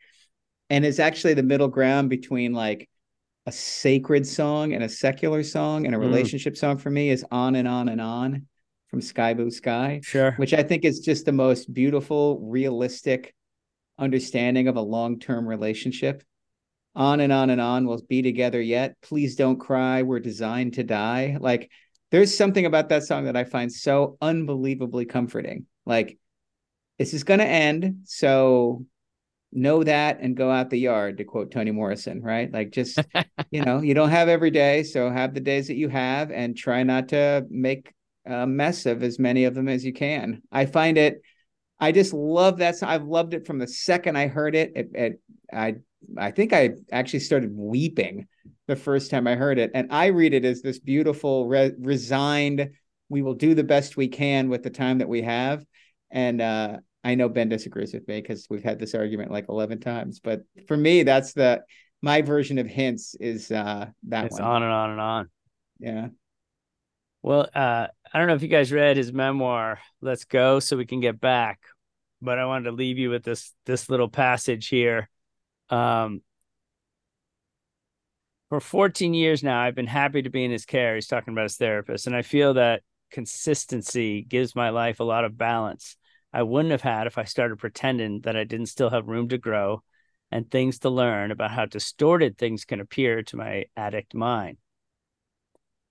and it's actually the middle ground between like a sacred song and a secular song and a Mm. relationship song for me is "On and On and On" from Sky Blue Sky, sure. which I think is just the most beautiful, realistic understanding of a long-term relationship. On and on and on, we'll be together yet. Please don't cry. We're designed to die. Like, there's something about that song that I find so unbelievably comforting. Like, this is going to end. So know that and go out the yard, to quote Toni Morrison, right? Like, just, you know, you don't have every day. So have the days that you have and try not to make a mess of as many of them as you can. I find it, I just love that. song. I've loved it from the second I heard it. It, it I, I think I actually started weeping the first time I heard it. And I read it as this beautiful, re- resigned, we will do the best we can with the time that we have. And uh, I know Ben disagrees with me because we've had this argument like 11 times, but for me, that's the my version of hints is uh that It's one. on and on and on. Yeah. Well, uh, I don't know if you guys read his memoir, Let's Go So We Can Get Back, but I wanted to leave you with this this little passage here. Um, for 14 years now, I've been happy to be in his care. He's talking about his therapist, and I feel that consistency gives my life a lot of balance. I wouldn't have had if I started pretending that I didn't still have room to grow and things to learn about how distorted things can appear to my addict mind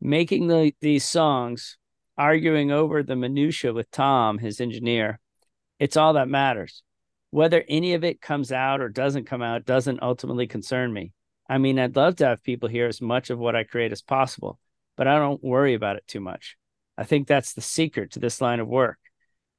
making the, these songs, arguing over the minutia with Tom, his engineer, it's all that matters. Whether any of it comes out or doesn't come out doesn't ultimately concern me. I mean, I'd love to have people hear as much of what I create as possible, but I don't worry about it too much. I think that's the secret to this line of work.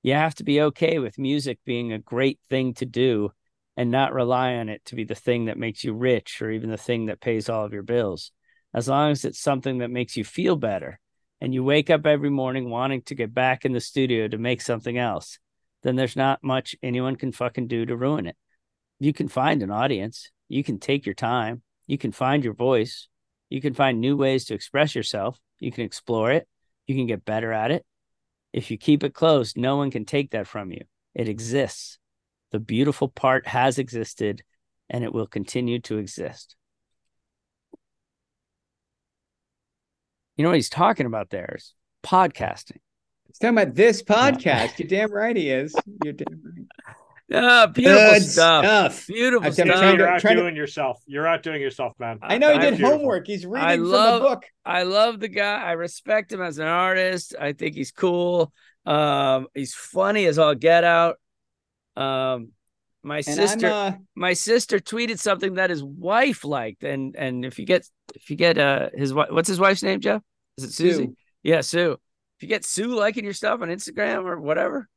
You have to be okay with music being a great thing to do and not rely on it to be the thing that makes you rich or even the thing that pays all of your bills as long as it's something that makes you feel better and you wake up every morning wanting to get back in the studio to make something else, then there's not much anyone can fucking do to ruin it. You can find an audience, you can take your time, you can find your voice, you can find new ways to express yourself, you can explore it, you can get better at it. If you keep it closed, no one can take that from you. It exists. The beautiful part has existed and it will continue to exist. You know what he's talking about there is podcasting. He's talking about this podcast. You're damn right he is. You're damn right. Yeah, beautiful Good stuff. stuff. Beautiful I'm stuff. trying to- You're trying to- outdoing yourself. You're outdoing yourself, man. I know he did beautiful. homework. He's reading I from love the book. I love the guy. I respect him as an artist. I think he's cool. Um, he's funny as all get out. Um, my And sister, uh my sister tweeted something that his wife liked, and and if you get if you get uh his wife, what's his wife's name, Jeff? Is it Susie? Sue. Yeah, Sue. If you get Sue liking your stuff on Instagram or whatever,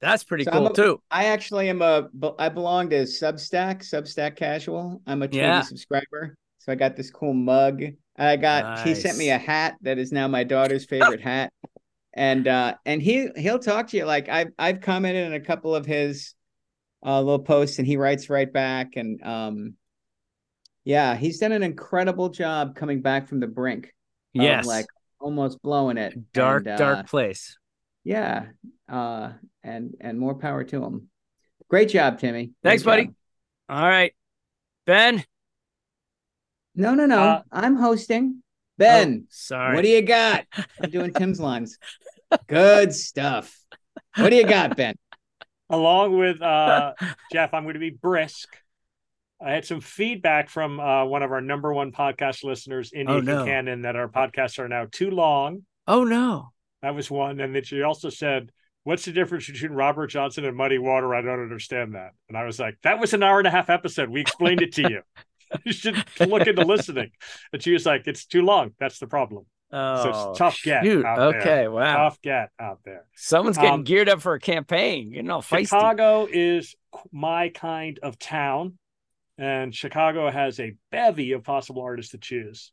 that's pretty So cool a- too. I actually am a I belong to Substack, Substack Casual. I'm a Yeah. subscriber. So I got this cool mug. I got he sent me a hat that is now my daughter's favorite hat. And uh and he he'll talk to you like I've I've commented on a couple of his uh little posts and he writes right back and um yeah, he's done an incredible job coming back from the brink. Yes, like almost blowing it. dark, And, uh, dark place. yeah uh and and more power to him great job timmy Great Thanks, buddy. job. All right, Ben. no no no Uh, i'm hosting ben Oh, sorry. what do you got i'm doing tim's lines good stuff what do you got ben Along with uh, Jeff, I'm going to be brisk. I had some feedback from uh, one of our number one podcast listeners, India Oh, no. Cannon, that our podcasts are now too long. Oh no. That was one. And then she also said, What's the difference between Robert Johnson and Muddy Water? I don't understand that. And I was like, That was an hour and a half episode. We explained it to you. you should look into listening. And she was like, It's too long. That's the problem. Oh, so it's tough get. shoot. Okay, there. wow. Tough get out there. Someone's getting Um, geared up for a campaign. You know, feisty. Chicago is my kind of town, and Chicago has a bevy of possible artists to choose.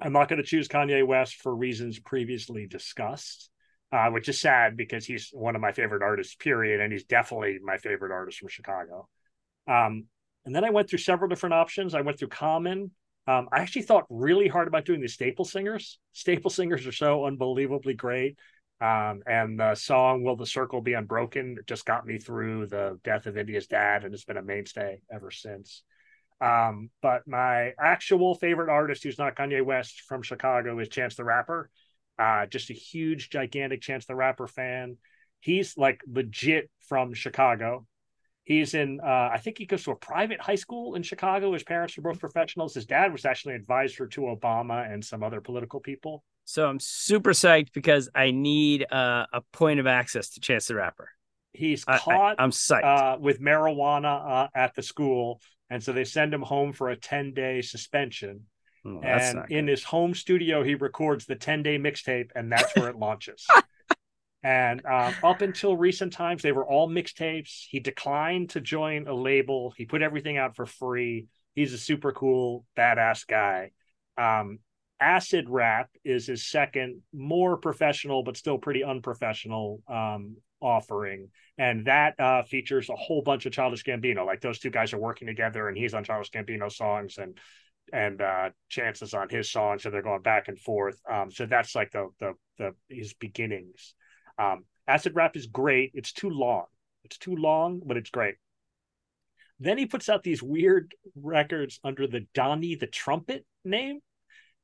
I'm not going to choose Kanye West for reasons previously discussed, uh, which is sad because he's one of my favorite artists, period, and he's definitely my favorite artist from Chicago. Um, and then I went through several different options. I went through Common. Um, I actually thought really hard about doing the Staple Singers. Staple Singers are so unbelievably great. Um, and the song "Will the Circle Be Unbroken" just got me through the death of India's dad, and it's been a mainstay ever since. Um, but my actual favorite artist, who's not Kanye West from Chicago, is Chance the Rapper. Uh, just a huge, gigantic Chance the Rapper fan. He's like legit from Chicago. He's in, uh, I think he goes to a private high school in Chicago. His parents were both professionals. His dad was actually an advisor to Obama and some other political people. So I'm super psyched because I need uh, a point of access to Chance the Rapper. He's I- I- caught I'm psyched. uh, with marijuana uh, at the school, and so they send him home for a ten day suspension. Oh, and in good. his home studio, he records the ten day mixtape, and that's where it launches. And um, up until recent times, they were all mixtapes. He declined to join a label. He put everything out for free. He's a super cool, badass guy. Um, Acid Rap is his second, more professional, but still pretty unprofessional um, offering, and that uh, features a whole bunch of Childish Gambino. Like those two guys are working together, and he's on Childish Gambino songs, and and uh, Chance is on his songs, so they're going back and forth. Um, so that's like the the the his beginnings. Um, acid rap is great. It's too long. It's too long, but it's great. Then he puts out these weird records under the Donnie the Trumpet name.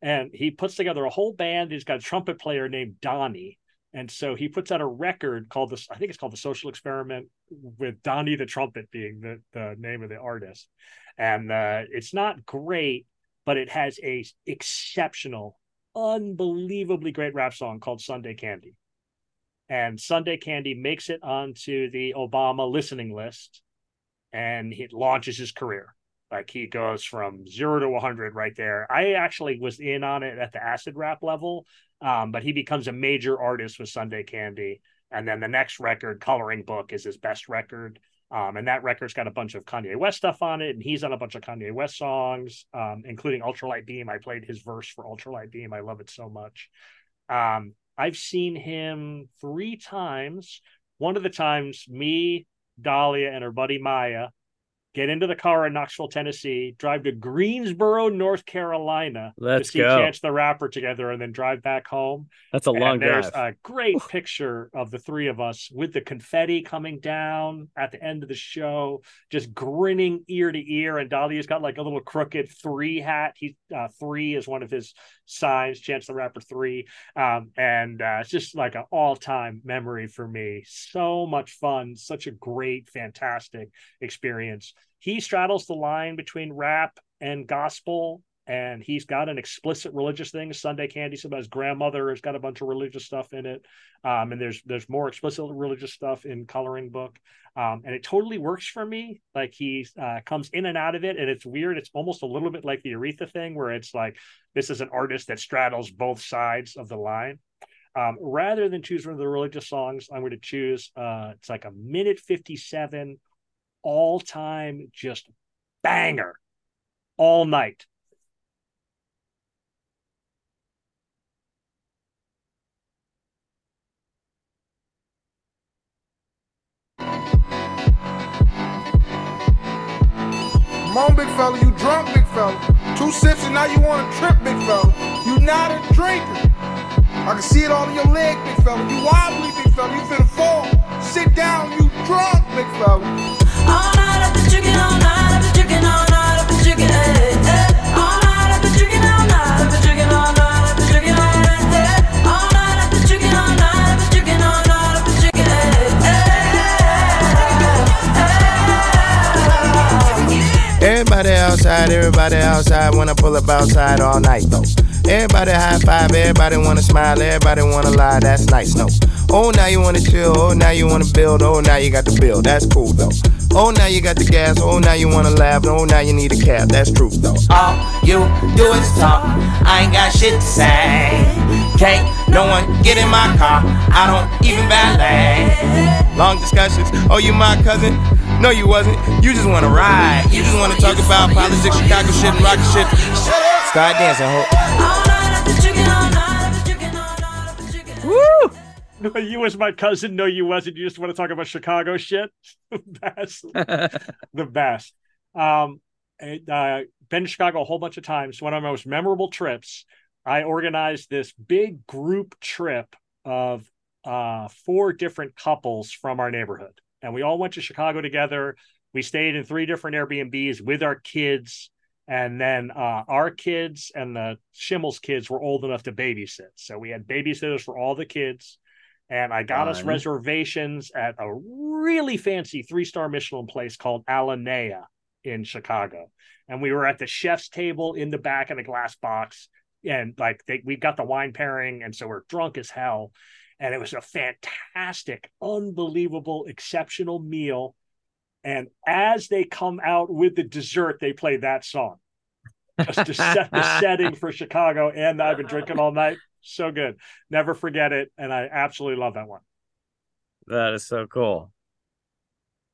And he puts together a whole band. He's got a trumpet player named Donnie. And so he puts out a record called this, I think it's called The Social Experiment, with Donnie the Trumpet being the, the name of the artist. And uh, it's not great, but it has a exceptional, unbelievably great rap song called Sunday Candy. And Sunday Candy makes it onto the Obama listening list and it launches his career. Like he goes from zero to 100 right there. I actually was in on it at the acid rap level, um, but he becomes a major artist with Sunday Candy. And then the next record, Coloring Book, is his best record. Um, and that record's got a bunch of Kanye West stuff on it, and he's on a bunch of Kanye West songs, um, including Ultralight Beam. I played his verse for Ultralight Beam. I love it so much. Um, I've seen him three times. One of the times, me, Dahlia, and her buddy Maya get into the car in Knoxville, Tennessee, drive to Greensboro, North Carolina Let's to see go. Chance the Rapper together, and then drive back home. That's a And long there's drive. a great picture of the three of us with the confetti coming down at the end of the show, just grinning ear to ear. And Dahlia's got like a little crooked three hat. He uh, three is one of his signs. Chance the Rapper three, um, and uh, it's just like an all time memory for me. So much fun, such a great, fantastic experience. He straddles the line between rap and gospel and he's got an explicit religious thing. Sunday Candy, about his grandmother has got a bunch of religious stuff in it, um, and there's there's more explicit religious stuff in Coloring Book, um, and it totally works for me. Like he uh, comes in and out of it, and it's weird. It's almost a little bit like the Aretha thing, where it's like this is an artist that straddles both sides of the line. Um, rather than choose one of the religious songs, I'm going to choose. Uh, it's like a minute fifty-seven, all time, just banger, all night. Come on, big fella, you drunk, big fella. Two sips and now you want to trip, big fella. You not a drinker. I can see it all in your leg, big fella. You wobbly, big fella. You finna fall. Sit down, you drunk, big fella. Outside, everybody outside. I pull up outside all night though. Everybody high five, everybody wanna smile, everybody wanna lie. That's nice, no. Oh, now you wanna chill. Oh, now you wanna build. Oh, now you got the bill. That's cool though. Oh, now you got the gas. Oh, now you wanna laugh. Oh, now you need a cab. That's true though. All you do is talk. I ain't got shit to say. Can't no one get in my car. I don't even valet. Long discussions. Oh, you my cousin? No, you wasn't. You just wanna ride. You just wanna talk about politics, Chicago shit, and rocket shit. Start dancing, ho. Woo! No, you was my cousin. No, you wasn't. You just want to talk about Chicago shit. the best. the best. Um, and, uh, been to Chicago a whole bunch of times. One of my most memorable trips. I organized this big group trip of uh, four different couples from our neighborhood, and we all went to Chicago together. We stayed in three different Airbnbs with our kids, and then uh, our kids and the Schimmel's kids were old enough to babysit. So we had babysitters for all the kids. And I got us reservations at a really fancy three star Michelin place called Alinea in Chicago. And we were at the chef's table in the back in a glass box. And like they, we got the wine pairing. And so we're drunk as hell. And it was a fantastic, unbelievable, exceptional meal. And as they come out with the dessert, they play that song just to set the setting for Chicago. And I've been drinking all night. So good. Never forget it. And I absolutely love that one. That is so cool.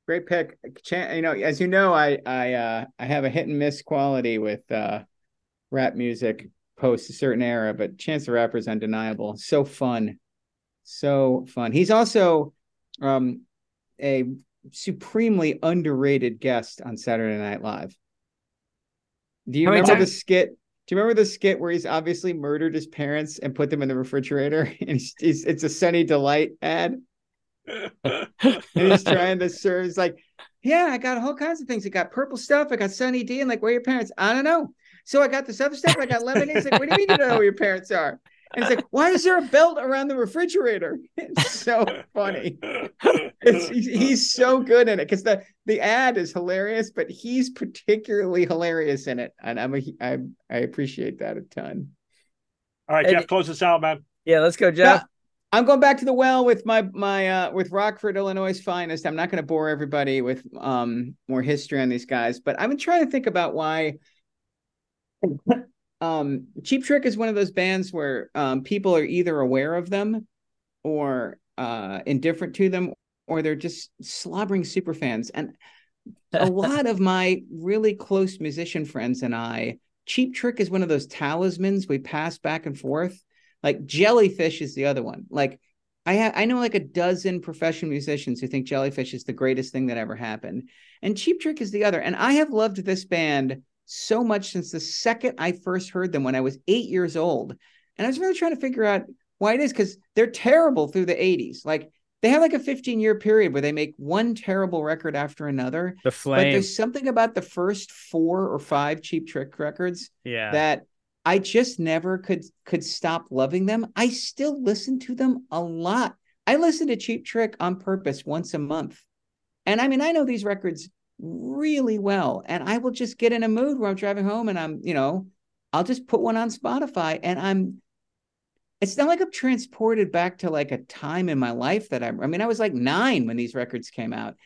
Great pick. Chan- you know, as you know, I I uh I have a hit and miss quality with uh rap music post a certain era, but Chance the Rapper is undeniable. So fun. So fun. He's also um, a supremely underrated guest on Saturday Night Live. Do you How remember the skit? Do you remember the skit where he's obviously murdered his parents and put them in the refrigerator? And he's, he's it's a Sunny Delight ad. and he's trying to serve. He's like, "Yeah, I got all kinds of things. I got purple stuff. I got Sunny D. And like, where are your parents? I don't know. So I got this other stuff. I got lemonade. He's like, what do you mean you don't know where your parents are? And it's like, why is there a belt around the refrigerator? It's so funny. It's, he's, he's so good in it because the the ad is hilarious, but he's particularly hilarious in it, and I'm a, I I appreciate that a ton. All right, And- Jeff, close us out, man. Yeah, let's go, Jeff. Yeah, I'm going back to the well with my my uh with Rockford, Illinois' finest. I'm not going to bore everybody with um more history on these guys, but I've been trying to think about why um Cheap Trick is one of those bands where um people are either aware of them or uh indifferent to them or they're just slobbering super fans. And a lot of my really close musician friends and I, Cheap Trick is one of those talismans we pass back and forth. Like Jellyfish is the other one. Like I ha- I know like a dozen professional musicians who think Jellyfish is the greatest thing that ever happened, and Cheap Trick is the other. And I have loved this band so much since the second I first heard them when I was eight years old, and I was really trying to figure out why it is because they're terrible through the '80s. Like they have like a 15 year period where they make one terrible record after another. The flame. But there's something about the first four or five Cheap Trick records Yeah. that I just never could could stop loving them. I still listen to them a lot. I listen to Cheap Trick on purpose once a month. And I mean, I know these records really well. And I will just get in a mood where I'm driving home and I'm, you know, I'll just put one on Spotify and I'm it's not like I'm transported back to like a time in my life that I'm I mean, I was like nine when these records came out.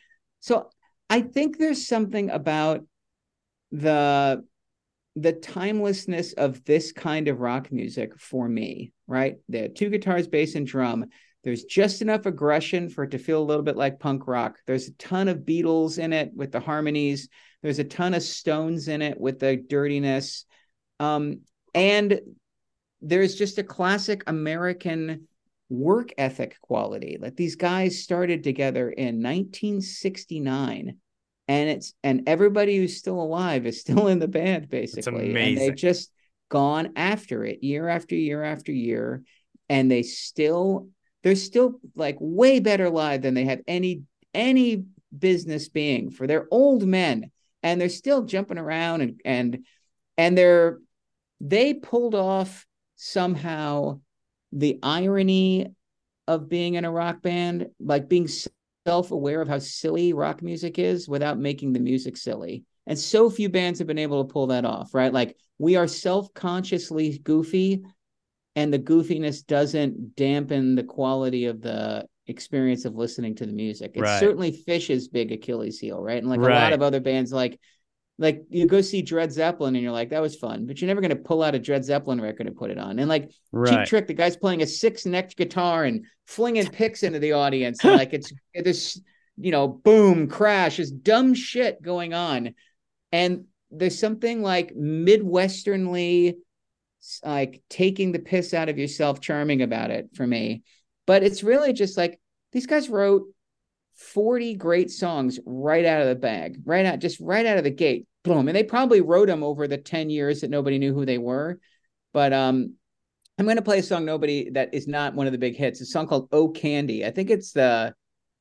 So I think there's something about the the timelessness of this kind of rock music for me, right? The two guitars, bass, and drum. There's just enough aggression for it to feel a little bit like punk rock. There's a ton of Beatles in it with the harmonies. There's a ton of Stones in it with the dirtiness. Um, and there's just a classic American work ethic quality. Like these guys started together in 1969 and it's and everybody who's still alive is still in the band basically and they've just gone after it year after year after year and they still they're still like way better live than they have any any business being for their old men. And they're still jumping around and and and they're they pulled off somehow the irony of being in a rock band like being self-aware of how silly rock music is without making the music silly. And so few bands have been able to pull that off right? Like we are self-consciously goofy and the goofiness doesn't dampen the quality of the experience of listening to the music. It's Right. certainly Phish's big achilles heel right? And like a lot of other bands like like you go see Dred Zeppelin and you're like, that was fun, but you're never gonna pull out a Dred Zeppelin record and put it on. And like Cheap Trick, the guy's playing a six necked guitar and flinging picks into the audience, and like it's this, you know, boom, crash, is dumb shit going on, and there's something like midwesternly, like taking the piss out of yourself, charming about it for me. But it's really just like these guys wrote 40 great songs right out of the bag, right out, just right out of the gate. Boom. And they probably wrote them over the 10 years that nobody knew who they were. But um, I'm going to play a song nobody that is not one of the big hits. A song called Oh Candy. I think it's the,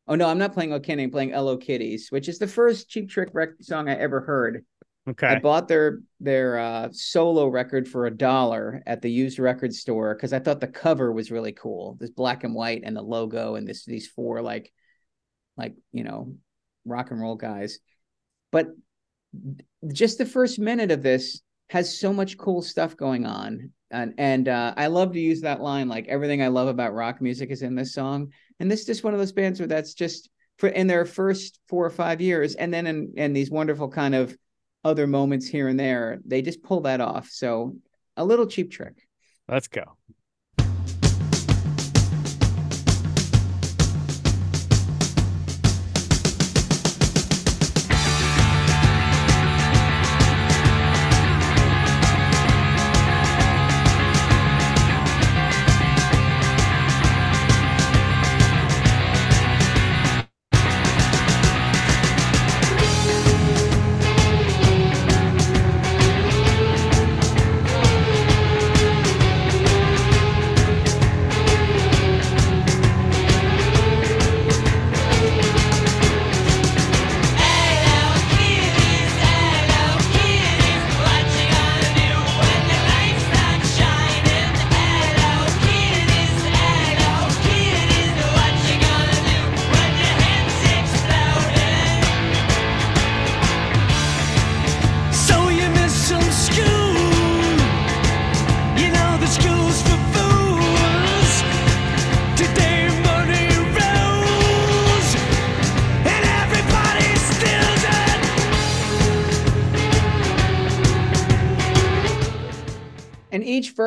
oh no, I'm not playing Oh Candy. I'm playing ELO Kiddies, which is the first Cheap Trick song I ever heard. Okay. I bought their their uh, solo record for a dollar at the used record store because I thought the cover was really cool. This black and white and the logo and this these four like like you know rock and roll guys. But just the first minute of this has so much cool stuff going on. And and uh, I love to use that line like everything I love about rock music is in this song. And this is just one of those bands where that's just for in their first four or five years, and then in, in these wonderful kind of other moments here and there, they just pull that off. So a little cheap trick. Let's go.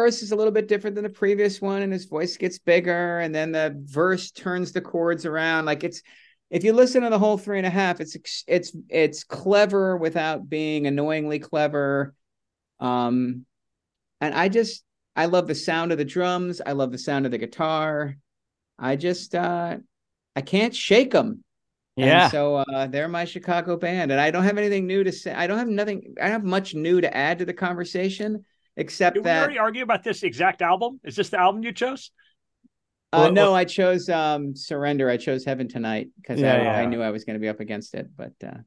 And verse is a little bit different than the previous one and his voice gets bigger and then the verse turns the chords around. Like it's if you listen to the whole three and a half it's it's it's clever without being annoyingly clever. Um and i just i love the sound of the drums. I love the sound of the guitar. I just uh i can't shake them Yeah. so uh they're my chicago band and i don't have anything new to say. I don't have nothing i don't have much new to add to the conversation except Did we already argue about this exact album? Is this the album you chose? Uh, Well, no, well- I chose um, Surrender. I chose Heaven Tonight because Yeah, I, yeah. I knew I was going to be up against it. But uh,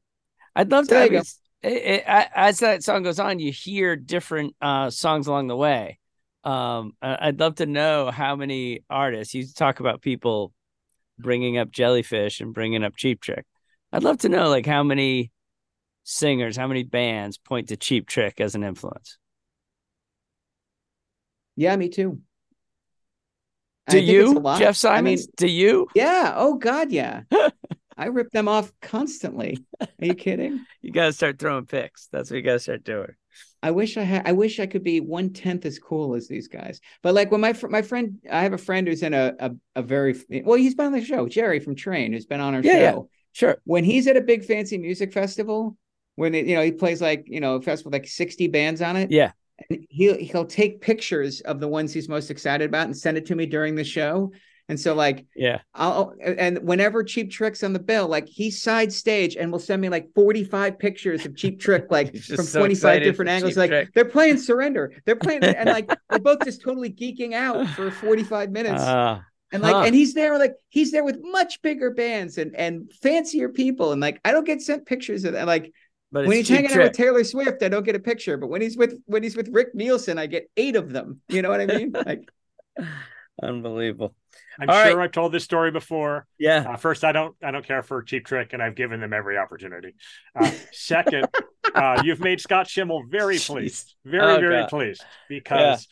I'd love So to. there I you mean, go. s- it, it, as that song goes on, you hear different uh, songs along the way. Um, I'd love to know how many artists you talk about people bringing up Jellyfish and bringing up Cheap Trick. I'd love to know like how many singers, how many bands point to Cheap Trick as an influence. Yeah, me too. Do think it's a you. Jeff I mean, Do you? yeah. Oh God, yeah. I rip them off constantly. Are you kidding? You gotta start throwing picks. That's what you gotta start doing. I wish I had. I wish I could be one tenth as cool as these guys. But like when my fr- my friend, I have a friend who's in a a, a very well. He's been on the show. Jerry from Train, who's been on our Yeah, show. yeah. Sure. When he's at a big fancy music festival, when it, you know he plays like you know a festival with like sixty bands on it. Yeah. And he'll he'll take pictures of the ones he's most excited about and send it to me during the show. And so like Yeah. I'll and whenever Cheap Trick's on the bill, like he's side stage and will send me like 45 pictures of Cheap Trick, like from so 25 different angles. Cheap Like Trick. they're playing Surrender. They're playing and like we're both just totally geeking out for 45 minutes. Uh, and like huh. and he's there like he's there with much bigger bands and and fancier people. And like I don't get sent pictures of that. Like But when he's Cheap hanging out with Taylor Swift, I don't get a picture. But when he's with when he's with Rick Nielsen, I get eight of them. You know what I mean? Like Unbelievable. I'm All sure right. I've told this story before. Yeah. Uh, first, I don't I don't care for Cheap Trick, and I've given them every opportunity. Uh, second, uh, you've made Scott Schimmel very pleased, very Oh, very God. pleased because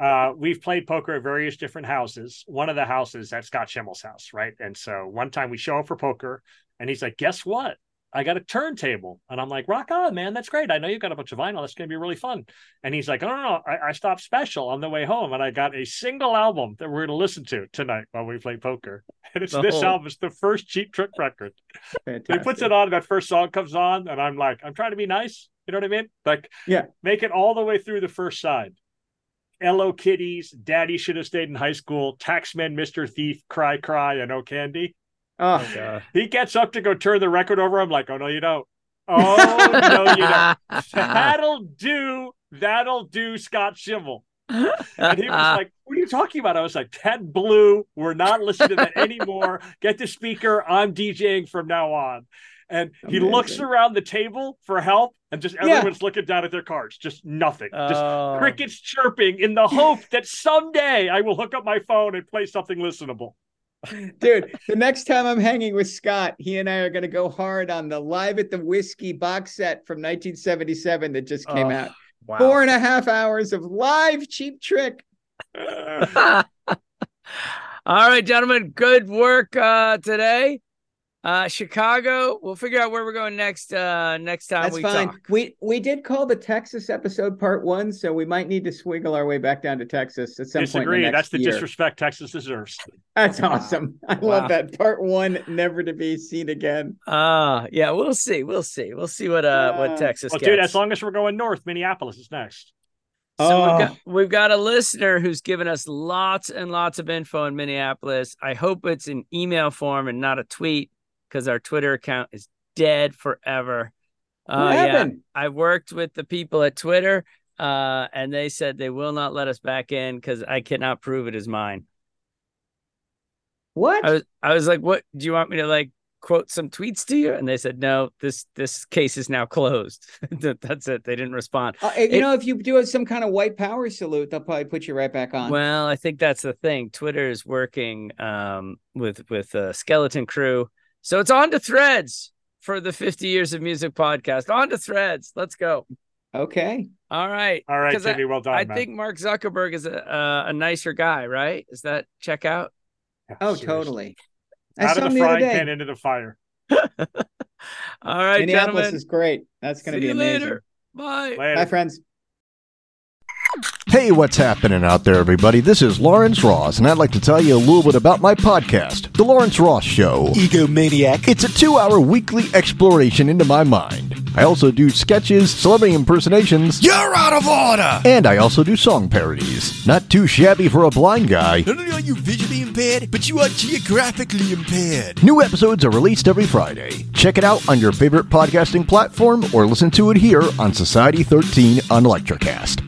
uh, we've played poker at various different houses. One of the houses at Scott Schimmel's house, right? And so one time we show up for poker, and he's like, "Guess what? I got a turntable," and I'm like, "Rock on, man! That's great. I know you've got a bunch of vinyl. That's going to be really fun." And he's like, "Oh no, no, I, I stopped special on the way home, and I got a single album that we're going to listen to tonight while we play poker." And it's this Oh. album. It's the first Cheap Trick record. He puts it on, and that first song comes on, and I'm like, I'm trying to be nice. You know what I mean? Like, Yeah. make it all the way through the first side. ELO Kiddies, Daddy should have stayed in high school, Taxman, Mr. Thief, Cry Cry, and Oh Candy. Oh, God. Uh, he gets up to go turn the record over. I'm like, oh no, you don't. Oh no, you don't. That'll do. That'll do, Scott Schimmel. And he was like, What are you talking about? I was like, "Ted Blue, We're not listening to that anymore. Get the speaker. I'm DJing from now on. And he looks around the table for help, and just Yeah. everyone's looking down at their cards. Just nothing. Just Oh. crickets chirping in the hope that someday I will hook up my phone and play something listenable. Dude, the next time I'm hanging with Scott, he and I are going to go hard on the Live at the Whiskey box set from 1977 that just came Oh, out. wow. Four and a half hours of live cheap trick. All right, gentlemen, good work uh, today. Uh, Chicago. We'll figure out where we're going next. Uh, next time That's we fine. talk. We we did call the Texas episode part one, so we might need to swiggle our way back down to Texas at some point. Disagree. the That's the year. disrespect Texas deserves. That's awesome. I Wow. love that part one, never to be seen again. Uh yeah, we'll see. We'll see. We'll see what uh what Uh, Texas Well, gets. dude, as long as we're going north, Minneapolis is next. So Oh. we've, got, we've got a listener who's given us lots and lots of info in Minneapolis. I hope it's an email form and not a tweet because our Twitter account is dead forever. Uh, yeah. I worked with the people at Twitter, uh, and they said they will not let us back in because I cannot prove it is mine. What? I was, I was like, "What? Do you want me to like quote some tweets to you?" And they said, "No, this this case is now closed." That's it. They didn't respond. Uh, you It- know, if you do some kind of white power salute, they'll probably put you right back on. Well, I think that's the thing. Twitter is working um, with with a skeleton crew, so it's on to Threads for the 50 years of music podcast. On to Threads. Let's go. okay. All right. All right, 'Cause I- Timmy, well done, I man. think Mark Zuckerberg is a uh, a nicer guy, right? Is that check out? Oh, Seriously. totally. I Out saw of him the the other frying day. pan into the fire. All right, Minneapolis gentlemen. is great. That's going to be amazing. later. Bye. Later. Bye, friends. Hey, what's happening out there, everybody? This is Lawrence Ross, and I'd like to tell you a little bit about my podcast, The Lawrence Ross Show. Egomaniac. It's a two hour weekly exploration into my mind. I also do sketches, celebrity impersonations. You're out of order! And I also do song parodies. Not too shabby for a blind guy. Not only are you visually impaired, but you are geographically impaired. New episodes are released every Friday. Check it out on your favorite podcasting platform or listen to it here on Society 13 on Electricast.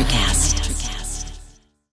Electricast.